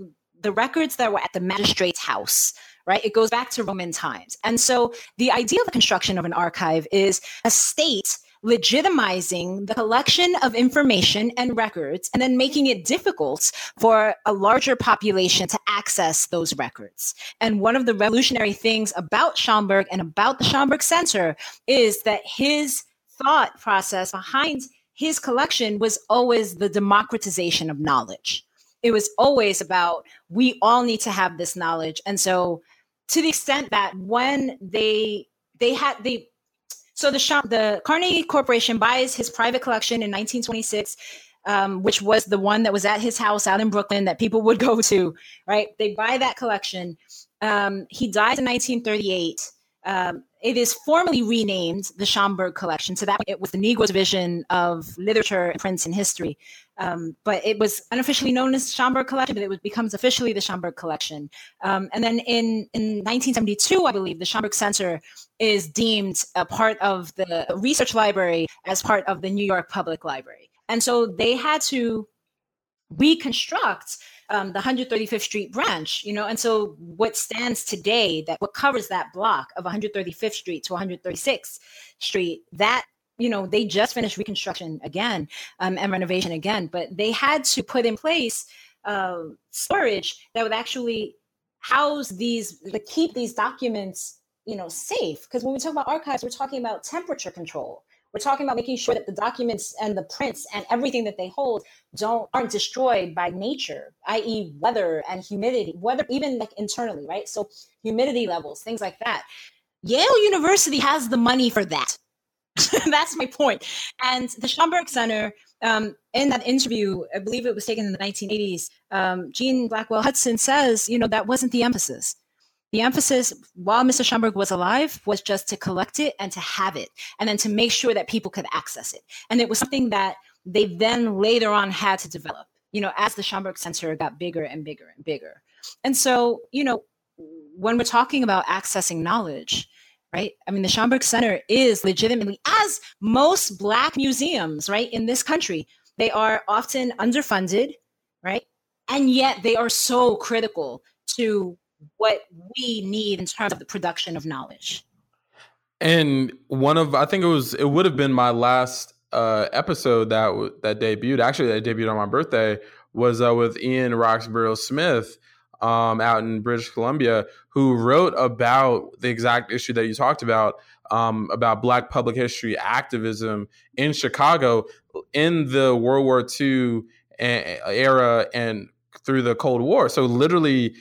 the records that were at the magistrate's house, right? It goes back to Roman times. And so the idea of the construction of an archive is a state legitimizing the collection of information and records and then making it difficult for a larger population to access those records. And one of the revolutionary things about Schomburg and about the Schomburg Center is that his thought process behind his collection was always the democratization of knowledge. It was always about we all need to have this knowledge. And so to the extent that when they they had they so the shop, the Carnegie Corporation buys his private collection in 1926, um, which was the one that was at his house out in Brooklyn that people would go to. Right? They buy that collection. Um, he dies in 1938. Um, it is formally renamed the Schomburg Collection. So that it was the Negro Division of Literature, Prints, and History. Um, but it was unofficially known as Schomburg Collection, but it was, becomes officially the Schomburg Collection. Um, and then in, in 1972, I believe, the Schomburg Center is deemed a part of the research library as part of the New York Public Library. And so they had to reconstruct um, the 135th Street branch, you know, and so what stands today, that what covers that block of 135th Street to 136th Street, that you know they just finished reconstruction again um, and renovation again, but they had to put in place uh, storage that would actually house these, to keep these documents, you know, safe. Because when we talk about archives, we're talking about temperature control we're talking about making sure that the documents and the prints and everything that they hold don't aren't destroyed by nature, i.e., weather and humidity, weather even like internally, right? So humidity levels, things like that. Yale University has the money for that. That's my point. And the Schomburg Center, um, in that interview, I believe it was taken in the 1980s, um, Jean Blackwell Hudson says, you know, that wasn't the emphasis. The emphasis while Mr. Schomburg was alive was just to collect it and to have it, and then to make sure that people could access it. And it was something that they then later on had to develop, you know, as the Schomburg Center got bigger and bigger and bigger. And so, you know, when we're talking about accessing knowledge, right? I mean, the Schomburg Center is legitimately, as most Black museums, right, in this country, they are often underfunded, right? And yet they are so critical to what we need in terms of the production of knowledge. And one of I think it was it would have been my last uh, episode that that debuted. Actually, that debuted on my birthday was uh, with Ian Rocksborough Smith um, out in British Columbia, who wrote about the exact issue that you talked about um, about Black public history activism in Chicago in the World War II era and through the Cold War. So literally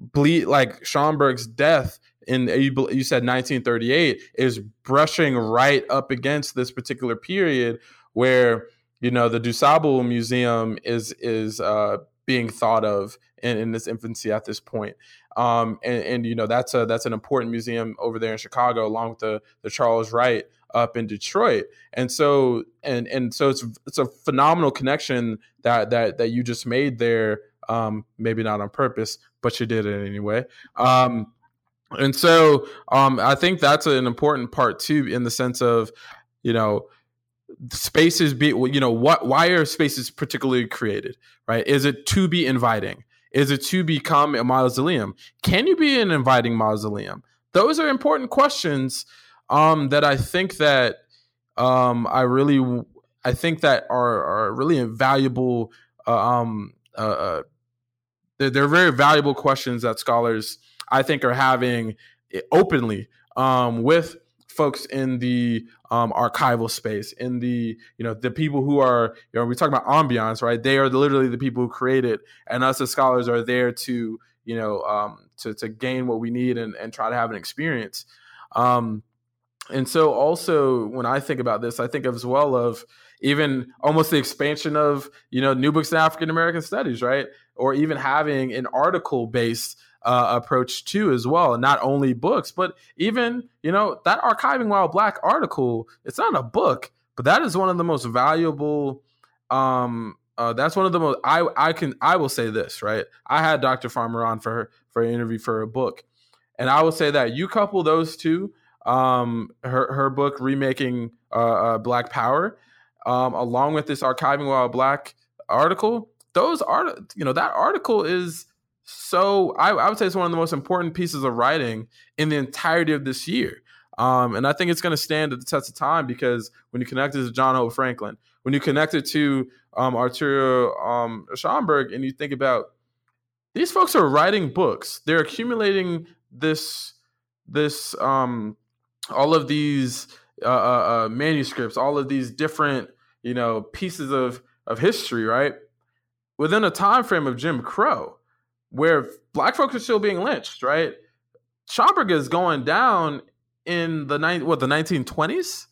bleed like Schomburg's death in you, you said 1938 is brushing right up against this particular period where you know the DuSable Museum is is uh, being thought of in, in its infancy at this point. Um, and, and you know that's a that's an important museum over there in Chicago, along with the the Charles Wright up in Detroit. And so and and so it's it's a phenomenal connection that that that you just made there um, maybe not on purpose, but you did it anyway. Um, and so um, I think that's an important part too, in the sense of, you know, spaces be, you know, what, why are spaces particularly created, right? Is it to be inviting? Is it to become a mausoleum? Can you be an inviting mausoleum? Those are important questions um, that I think that um, I really, I think that are, are really invaluable uh, um, uh, uh they're, they're very valuable questions that scholars I think are having openly um, with folks in the um, archival space, in the you know the people who are you know we talk about ambiance, right? They are literally the people who create it, and us as scholars are there to you know um, to to gain what we need and, and try to have an experience. Um, and so also when I think about this, I think as well of even almost the expansion of you know new books in African American studies, right? Or even having an article based uh, approach too as well, not only books, but even you know that archiving while black article. It's not a book, but that is one of the most valuable. Um, uh, that's one of the most. I I can I will say this right. I had Dr. Farmer on for for an interview for a book, and I will say that you couple those two um, her her book remaking uh, uh, Black Power, um, along with this archiving while black article. Those are you know, that article is so. I, I would say it's one of the most important pieces of writing in the entirety of this year. Um, and I think it's going to stand at the test of time because when you connect it to John Hope Franklin, when you connect it to um, Arturo um, Schomburg, and you think about these folks are writing books, they're accumulating this this um, all of these uh, uh, uh, manuscripts, all of these different you know pieces of of history, right? Within a time frame of Jim Crow, where black folks are still being lynched, right? Schomburg is going down in the nine what the 1920s.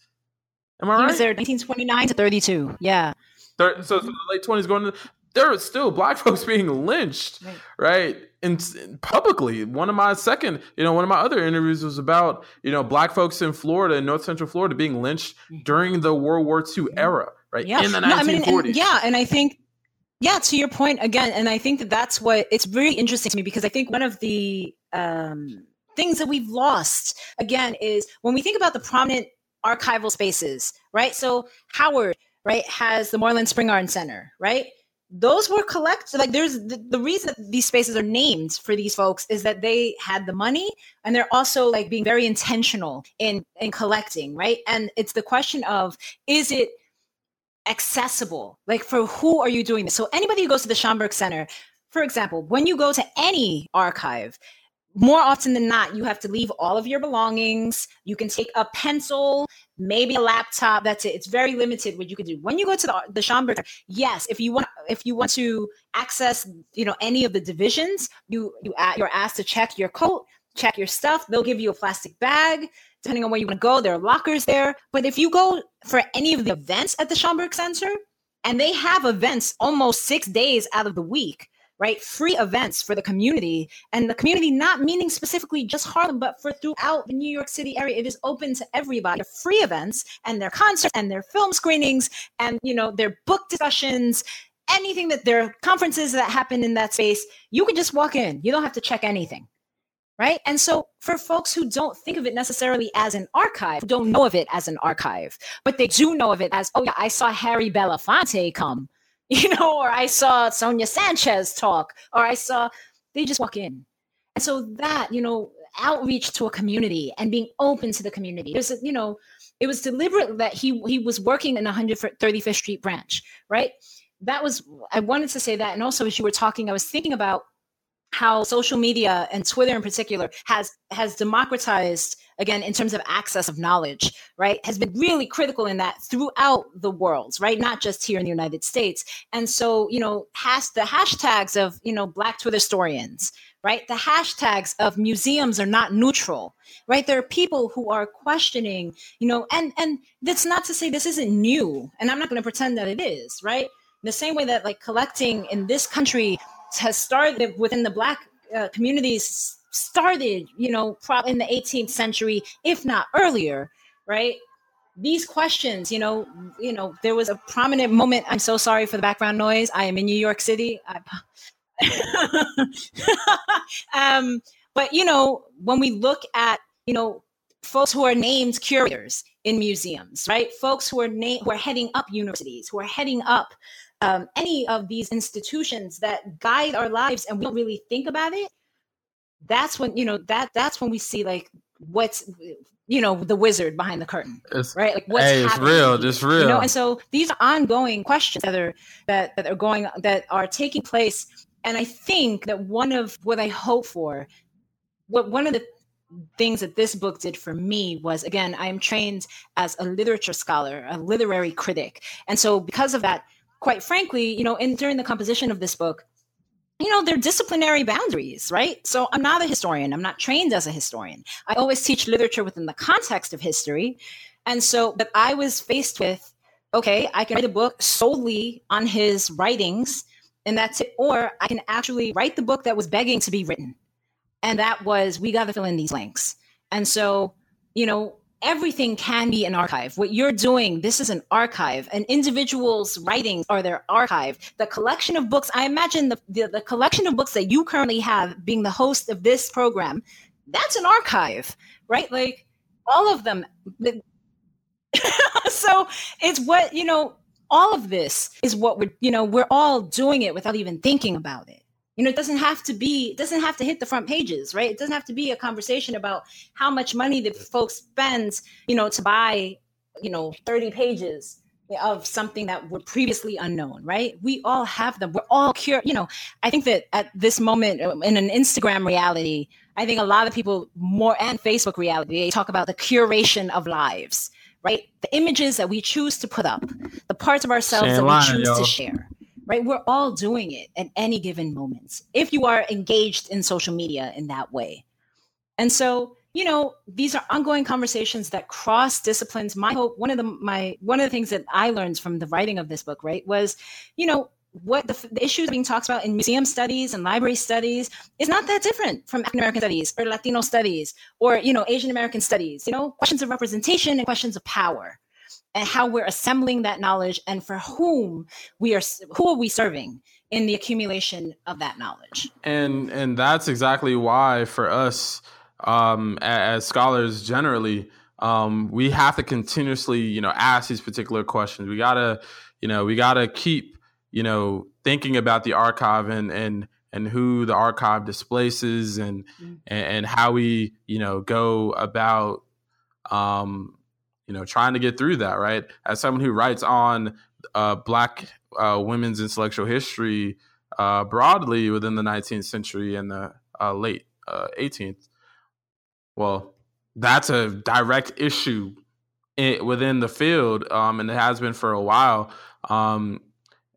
Am I he right? was there 1929 to 32. Yeah. so, so the late 20s going to there are still black folks being lynched, right? right? And publicly, one of my second, you know, one of my other interviews was about, you know, black folks in Florida, in North Central Florida, being lynched mm-hmm. during the World War II mm-hmm. era, right? Yeah. In the no, 1940s. I mean, and, yeah, and I think, yeah, to your point again, and I think that that's what it's very interesting to me because I think one of the um, things that we've lost again is when we think about the prominent archival spaces, right? So Howard, right, has the Moorland Spring Spingarn Center, right? Those were collected. Like, there's the, the reason these spaces are named for these folks is that they had the money and they're also like being very intentional in in collecting, right? And it's the question of is it accessible? Like, for who are you doing this? So, anybody who goes to the Schomburg Center, for example, when you go to any archive, more often than not, you have to leave all of your belongings. You can take a pencil, maybe a laptop. That's it. It's very limited what you can do. When you go to the, the Schomburg, yes, if you want, if you want to access, you know, any of the divisions, you you you're asked to check your coat, check your stuff. They'll give you a plastic bag. Depending on where you want to go, there are lockers there. But if you go for any of the events at the Schomburg Center, and they have events almost six days out of the week right? Free events for the community and the community not meaning specifically just Harlem, but for throughout the New York City area. It is open to everybody. Free events and their concerts and their film screenings and you know their book discussions, anything that their conferences that happen in that space, you can just walk in. You don't have to check anything. Right. And so, for folks who don't think of it necessarily as an archive, who don't know of it as an archive, but they do know of it as, oh, yeah, I saw Harry Belafonte come you know, or I saw Sonia Sanchez talk, or I saw, they just walk in. And so that, you know, outreach to a community and being open to the community. There's, a, you know, it was deliberate that he he was working in 135th Street branch, right? That was I wanted to say that, and also as you were talking, I was thinking about how social media and Twitter in particular has has democratized again in terms of access of knowledge right has been really critical in that throughout the world right not just here in the united states. And so you know has the hashtags of you know black twitter historians right the hashtags of museums are not neutral right? There are people who are questioning you know and and that's not to say this isn't new and i'm not going to pretend that it is right? In the same way that like collecting in this country has started within the black uh, communities started, you know, probably in the 18th century, if not earlier, right? These questions, you know, you know, there was a prominent moment. I'm so sorry for the background noise. I am in New York City. um, but you know, when we look at, you know, folks who are named curators in museums, right? Folks who are named who are heading up universities, who are heading up um, any of these institutions that guide our lives, and we don't really think about it that's when you know that that's when we see like what's you know the wizard behind the curtain it's, right? Like what's hey, it's real it's real you know? and so these are ongoing questions that are that that are going that are taking place. And i think that one of what i hope for what one of the things that this book did for me was again i am trained as a literature scholar a literary critic. And so because of that quite frankly you know in during the composition of this book you know, they're disciplinary boundaries, right? So I'm not a historian. I'm not trained as a historian. I always teach literature within the context of history. And so, but I was faced with, okay, I can write a book solely on his writings, and that's it. Or I can actually write the book that was begging to be written. And that was, we got to fill in these blanks. And so, you know, everything can be an archive. What you're doing, this is an archive. An individual's writings are their archive. The collection of books, I imagine the, the, the, collection of books that you currently have being the host of this program, that's an archive, right? Like all of them. so it's what, you know, all of this is what we're, you know, we're all doing it without even thinking about it. You know, it doesn't have to be, it doesn't have to hit the front pages, right? It doesn't have to be a conversation about how much money the folks spend, you know, to buy, you know, 30 pages of something that were previously unknown, right? We all have them. We're all curious. You know, I think that at this moment uh, in an Instagram reality, I think a lot of people more and Facebook reality, they talk about the curation of lives, right? The images that we choose to put up, the parts of ourselves that we choose yo. to share, right? We're all doing it at any given moment if you are engaged in social media in that way. And so you know these are ongoing conversations that cross disciplines my hope one of the my one of the things that i learned from the writing of this book right was you know what the, the issues being talked about in museum studies and library studies is not that different from African American studies or Latino studies or you know Asian American studies. You know, questions of representation and questions of power, and how we're assembling that knowledge and for whom we are who are we serving in the accumulation of that knowledge. And and that's exactly why for us um, as scholars generally, um, we have to continuously, you know, ask these particular questions. We gotta, you know, we gotta keep, you know, thinking about the archive and and and who the archive displaces and mm-hmm. and, and, how we, you know, go about, um, you know, trying to get through that. Right, as someone who writes on uh, Black uh, women's intellectual history uh, broadly within the 19th century and the uh, late 18th uh, well, that's a direct issue in, within the field, um, and it has been for a while. Um,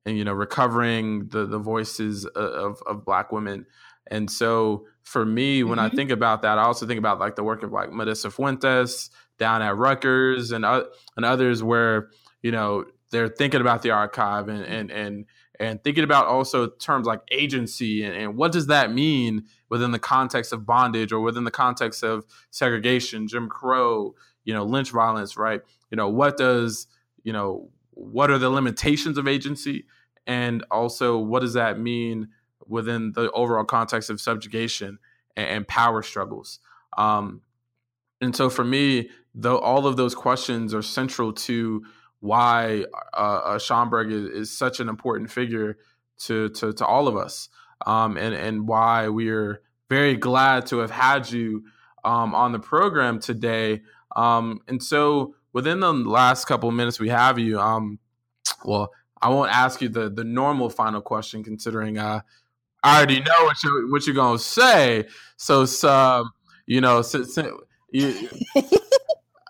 and you know, recovering the the voices of of Black women. And so, for me, when mm-hmm. I think about that, I also think about like the work of like Melissa Fuentes down at Rutgers and uh, and others, where you know they're thinking about the archive and and and and thinking about also terms like agency and, and, what does that mean within the context of bondage or within the context of segregation jim crow you know lynch violence right? You know what does you know what are the limitations of agency? And also what does that mean within the overall context of subjugation and, and power struggles? Um, and so for me though all of those questions are central to why uh, uh, Schomburg is, is, such an important figure to to, to all of us, um, and and why we're very glad to have had you um, on the program today. Um, and so, within the last couple of minutes we have you, um, well, I won't ask you the the normal final question, considering uh, I already know what you what you're gonna say. So, you know, since, you,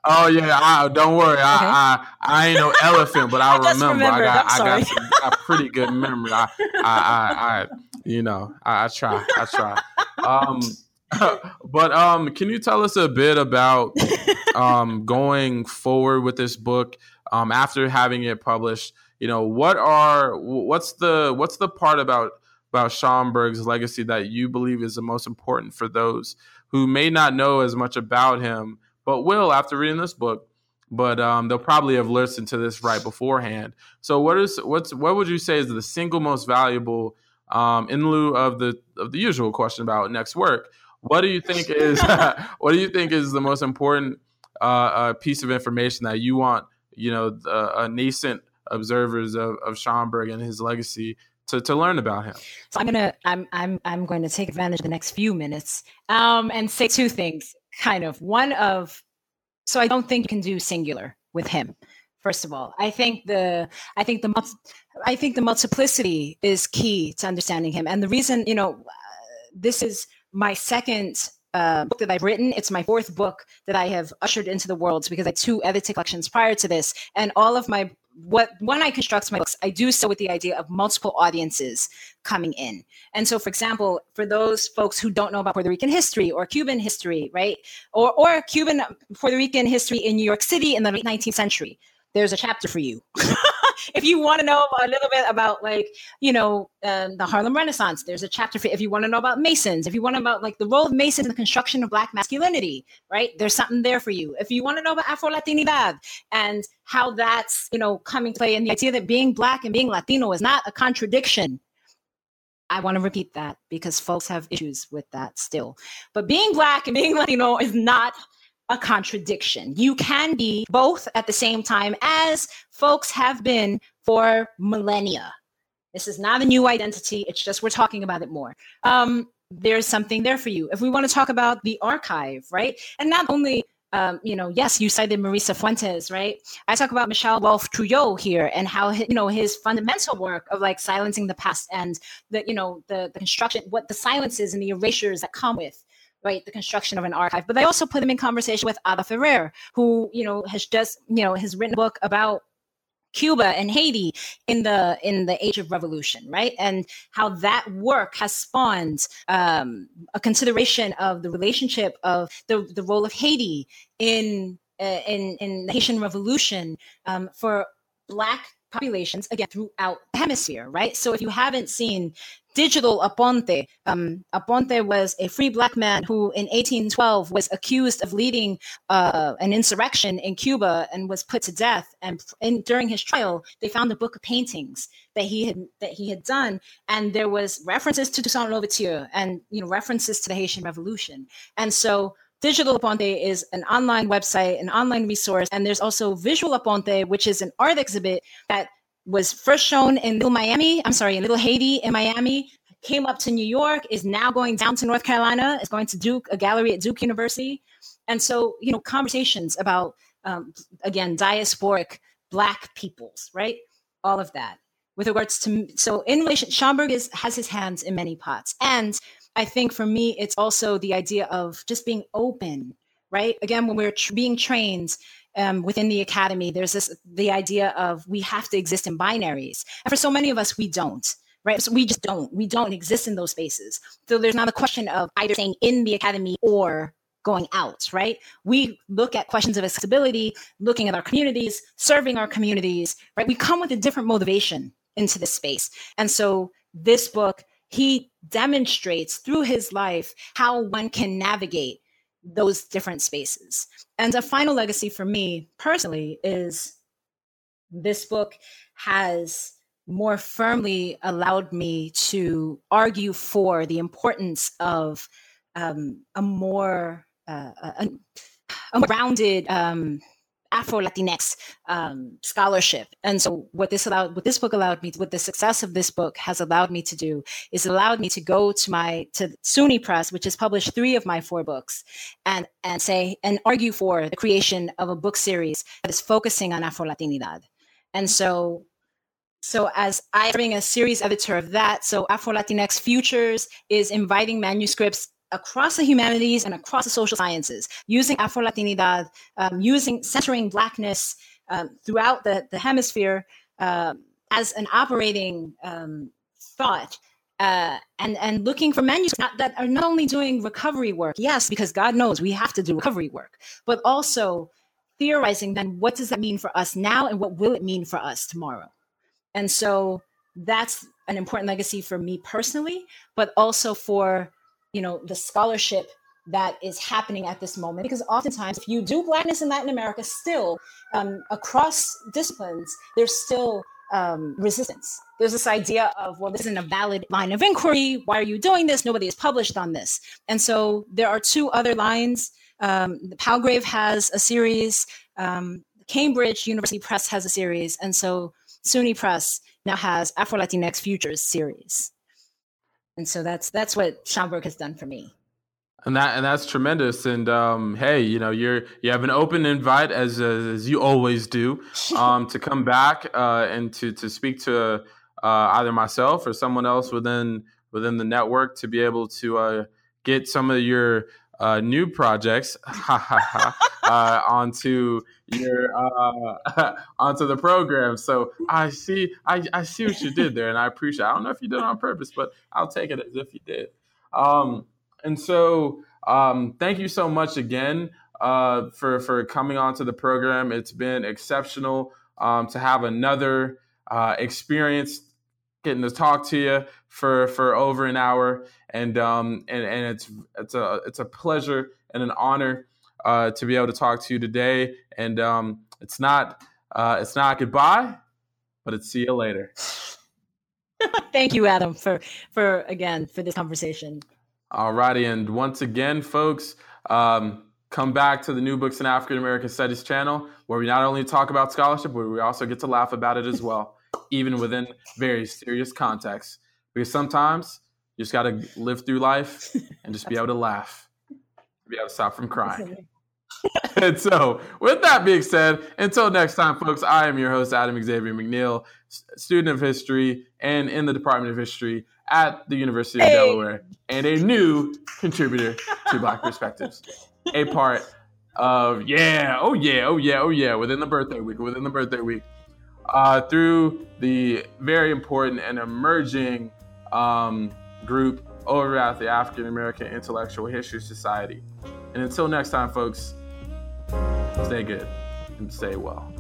Oh yeah, I, don't worry. I, okay. I, I ain't no elephant, but I, I remember. I got I got, some, got pretty good memory. I I, I, I you know I, I try I try. Um, but um, can you tell us a bit about um going forward with this book um after having it published? You know what are what's the what's the part about about Schomburg's legacy that you believe is the most important for those who may not know as much about him but will after reading this book. But um, they'll probably have listened to this right beforehand. So, what is what's what would you say is the single most valuable um, in lieu of the of the usual question about next work? What do you think is what do you think is the most important uh, uh, piece of information that you want you know the, nascent observers of, of Schomburg and his legacy to, to learn about him. So I'm gonna I'm I'm I'm going to take advantage of the next few minutes um, and say two things kind of one of so i don't think you can do singular with him first of all. I think the i think the i think the multiplicity is key to understanding him. And the reason you know this is my second uh, book that I've written. It's my fourth book that I have ushered into the world because I had two edited collections prior to this, and all of my what when I construct my books, I do so with the idea of multiple audiences coming in. And so, for example, for those folks who don't know about Puerto Rican history or Cuban history, right, or or Cuban Puerto Rican history in New York City in the late 19th century, there's a chapter for you. if you want to know a little bit about like you know um, the Harlem Renaissance, there's a chapter for if you want to know about Masons, if you want to know about like the role of Masons in the construction of Black masculinity, right? There's something there for you. If you want to know about Afro Latinidad and how that's you know coming to play, and the idea that being Black and being Latino is not a contradiction. I want to repeat that because folks have issues with that still. But being Black and being Latino is not a contradiction. You can be both at the same time as folks have been for millennia. This is not a new identity. It's just we're talking about it more. Um, there's something there for you. If we want to talk about the archive, right? And not only um, you know, yes, you cited Marisa Fuentes, right? I talk about Michel Rolph Trouillot here and how you know his fundamental work of like silencing the past and the you know the the construction, what the silences and the erasures that come with right the construction of an archive. But I also put him in conversation with Ada Ferrer, who you know has just you know has written a book about Cuba and Haiti in the in the age of revolution, right? And how that work has spawned um, a consideration of the relationship of the the role of Haiti in uh, in in the Haitian Revolution um, for Black populations again throughout the hemisphere, right? So if you haven't seen Digital Aponte. Um, Aponte was a free black man who, in 1812, was accused of leading uh, an insurrection in Cuba and was put to death. And in, during his trial, they found a book of paintings that he had that he had done, and there was references to Toussaint Louverture and you know references to the Haitian Revolution. And so Digital Aponte is an online website, an online resource, and there's also Visual Aponte, which is an art exhibit that was first shown in Little Miami. I'm sorry, in Little Haiti in Miami. Came up to New York, is now going down to North Carolina, is going to Duke, a gallery at Duke University. And so, you know, conversations about, um, again, diasporic Black peoples, right? All of that. With regards to, so in relation, Schomburg is, has his hands in many pots. And I think for me, it's also the idea of just being open, right? Again, when we're tr- being trained um, within the academy, there's this the idea of we have to exist in binaries, and for so many of us, we don't. Right, so we just don't. We don't exist in those spaces. So there's not a question of either staying in the academy or going out. Right, we look at questions of accessibility, looking at our communities, serving our communities. Right, we come with a different motivation into this space, and so this book he demonstrates through his life how one can navigate those different spaces. And a final legacy for me personally is this book has more firmly allowed me to argue for the importance of um, a more uh, a, a rounded um, Afro Latinx um, scholarship. And so, what this allowed, what this book allowed me, what the success of this book has allowed me to do, is allowed me to go to my to SUNY Press, which has published three of my four books, and and say and argue for the creation of a book series that is focusing on Afro Latinidad. And so, so as I being a series editor of that, so Afro Latinx Futures is inviting manuscripts across the humanities and across the social sciences, using Afro Latinidad, um, using centering Blackness um, throughout the, the hemisphere uh, as an operating um, thought. Uh, and and looking for manuscripts that are not only doing recovery work, yes, because God knows we have to do recovery work, but also theorizing then what does that mean for us now and what will it mean for us tomorrow? And so that's an important legacy for me personally, but also for you know the scholarship that is happening at this moment because oftentimes if you do blackness in latin america still um, across disciplines there's still um, resistance. There's this idea of well this isn't a valid line of inquiry. Why are you doing this? Nobody has published on this. And so there are two other lines. Um, the palgrave has a series. Um, cambridge university press has a series. And so suny press now has afro latinx futures series and so that's that's what Schomburg has done for me. And that and that's tremendous. And um, hey, you know, you're you have an open invite as as you always do um, to come back uh, and to to speak to uh, either myself or someone else within within the network to be able to uh, get some of your uh, new projects uh, onto your uh, onto the program. So I see I, I see what you did there, and I appreciate. It. I don't know if you did it on purpose, but I'll take it as if you did. Um, and so um, thank you so much again uh, for for coming onto the program. It's been exceptional um, to have another uh, experience getting to talk to you for for over an hour, and um and and it's it's a it's a pleasure and an honor uh, to be able to talk to you today. And um, it's not uh, it's not goodbye, but it's see you later. Thank you, Adam, for for again for this conversation. All righty, and once again, folks, um, come back to the New Books in African American Studies channel, where we not only talk about scholarship, but we also get to laugh about it as well, even within very serious contexts. Because sometimes you just got to live through life and just be able to laugh, be able to stop from crying. and so, with that being said, until next time, folks, I am your host, Adam Xavier McNeil, student of history and in the Department of History at the University of hey. Delaware, and a new contributor to Black Perspectives. A part of, yeah, oh yeah, oh yeah, oh yeah, within the birthday week, within the birthday week, uh, through the very important and emerging um, group over at the African American Intellectual History Society. And until next time, folks, stay good and stay well.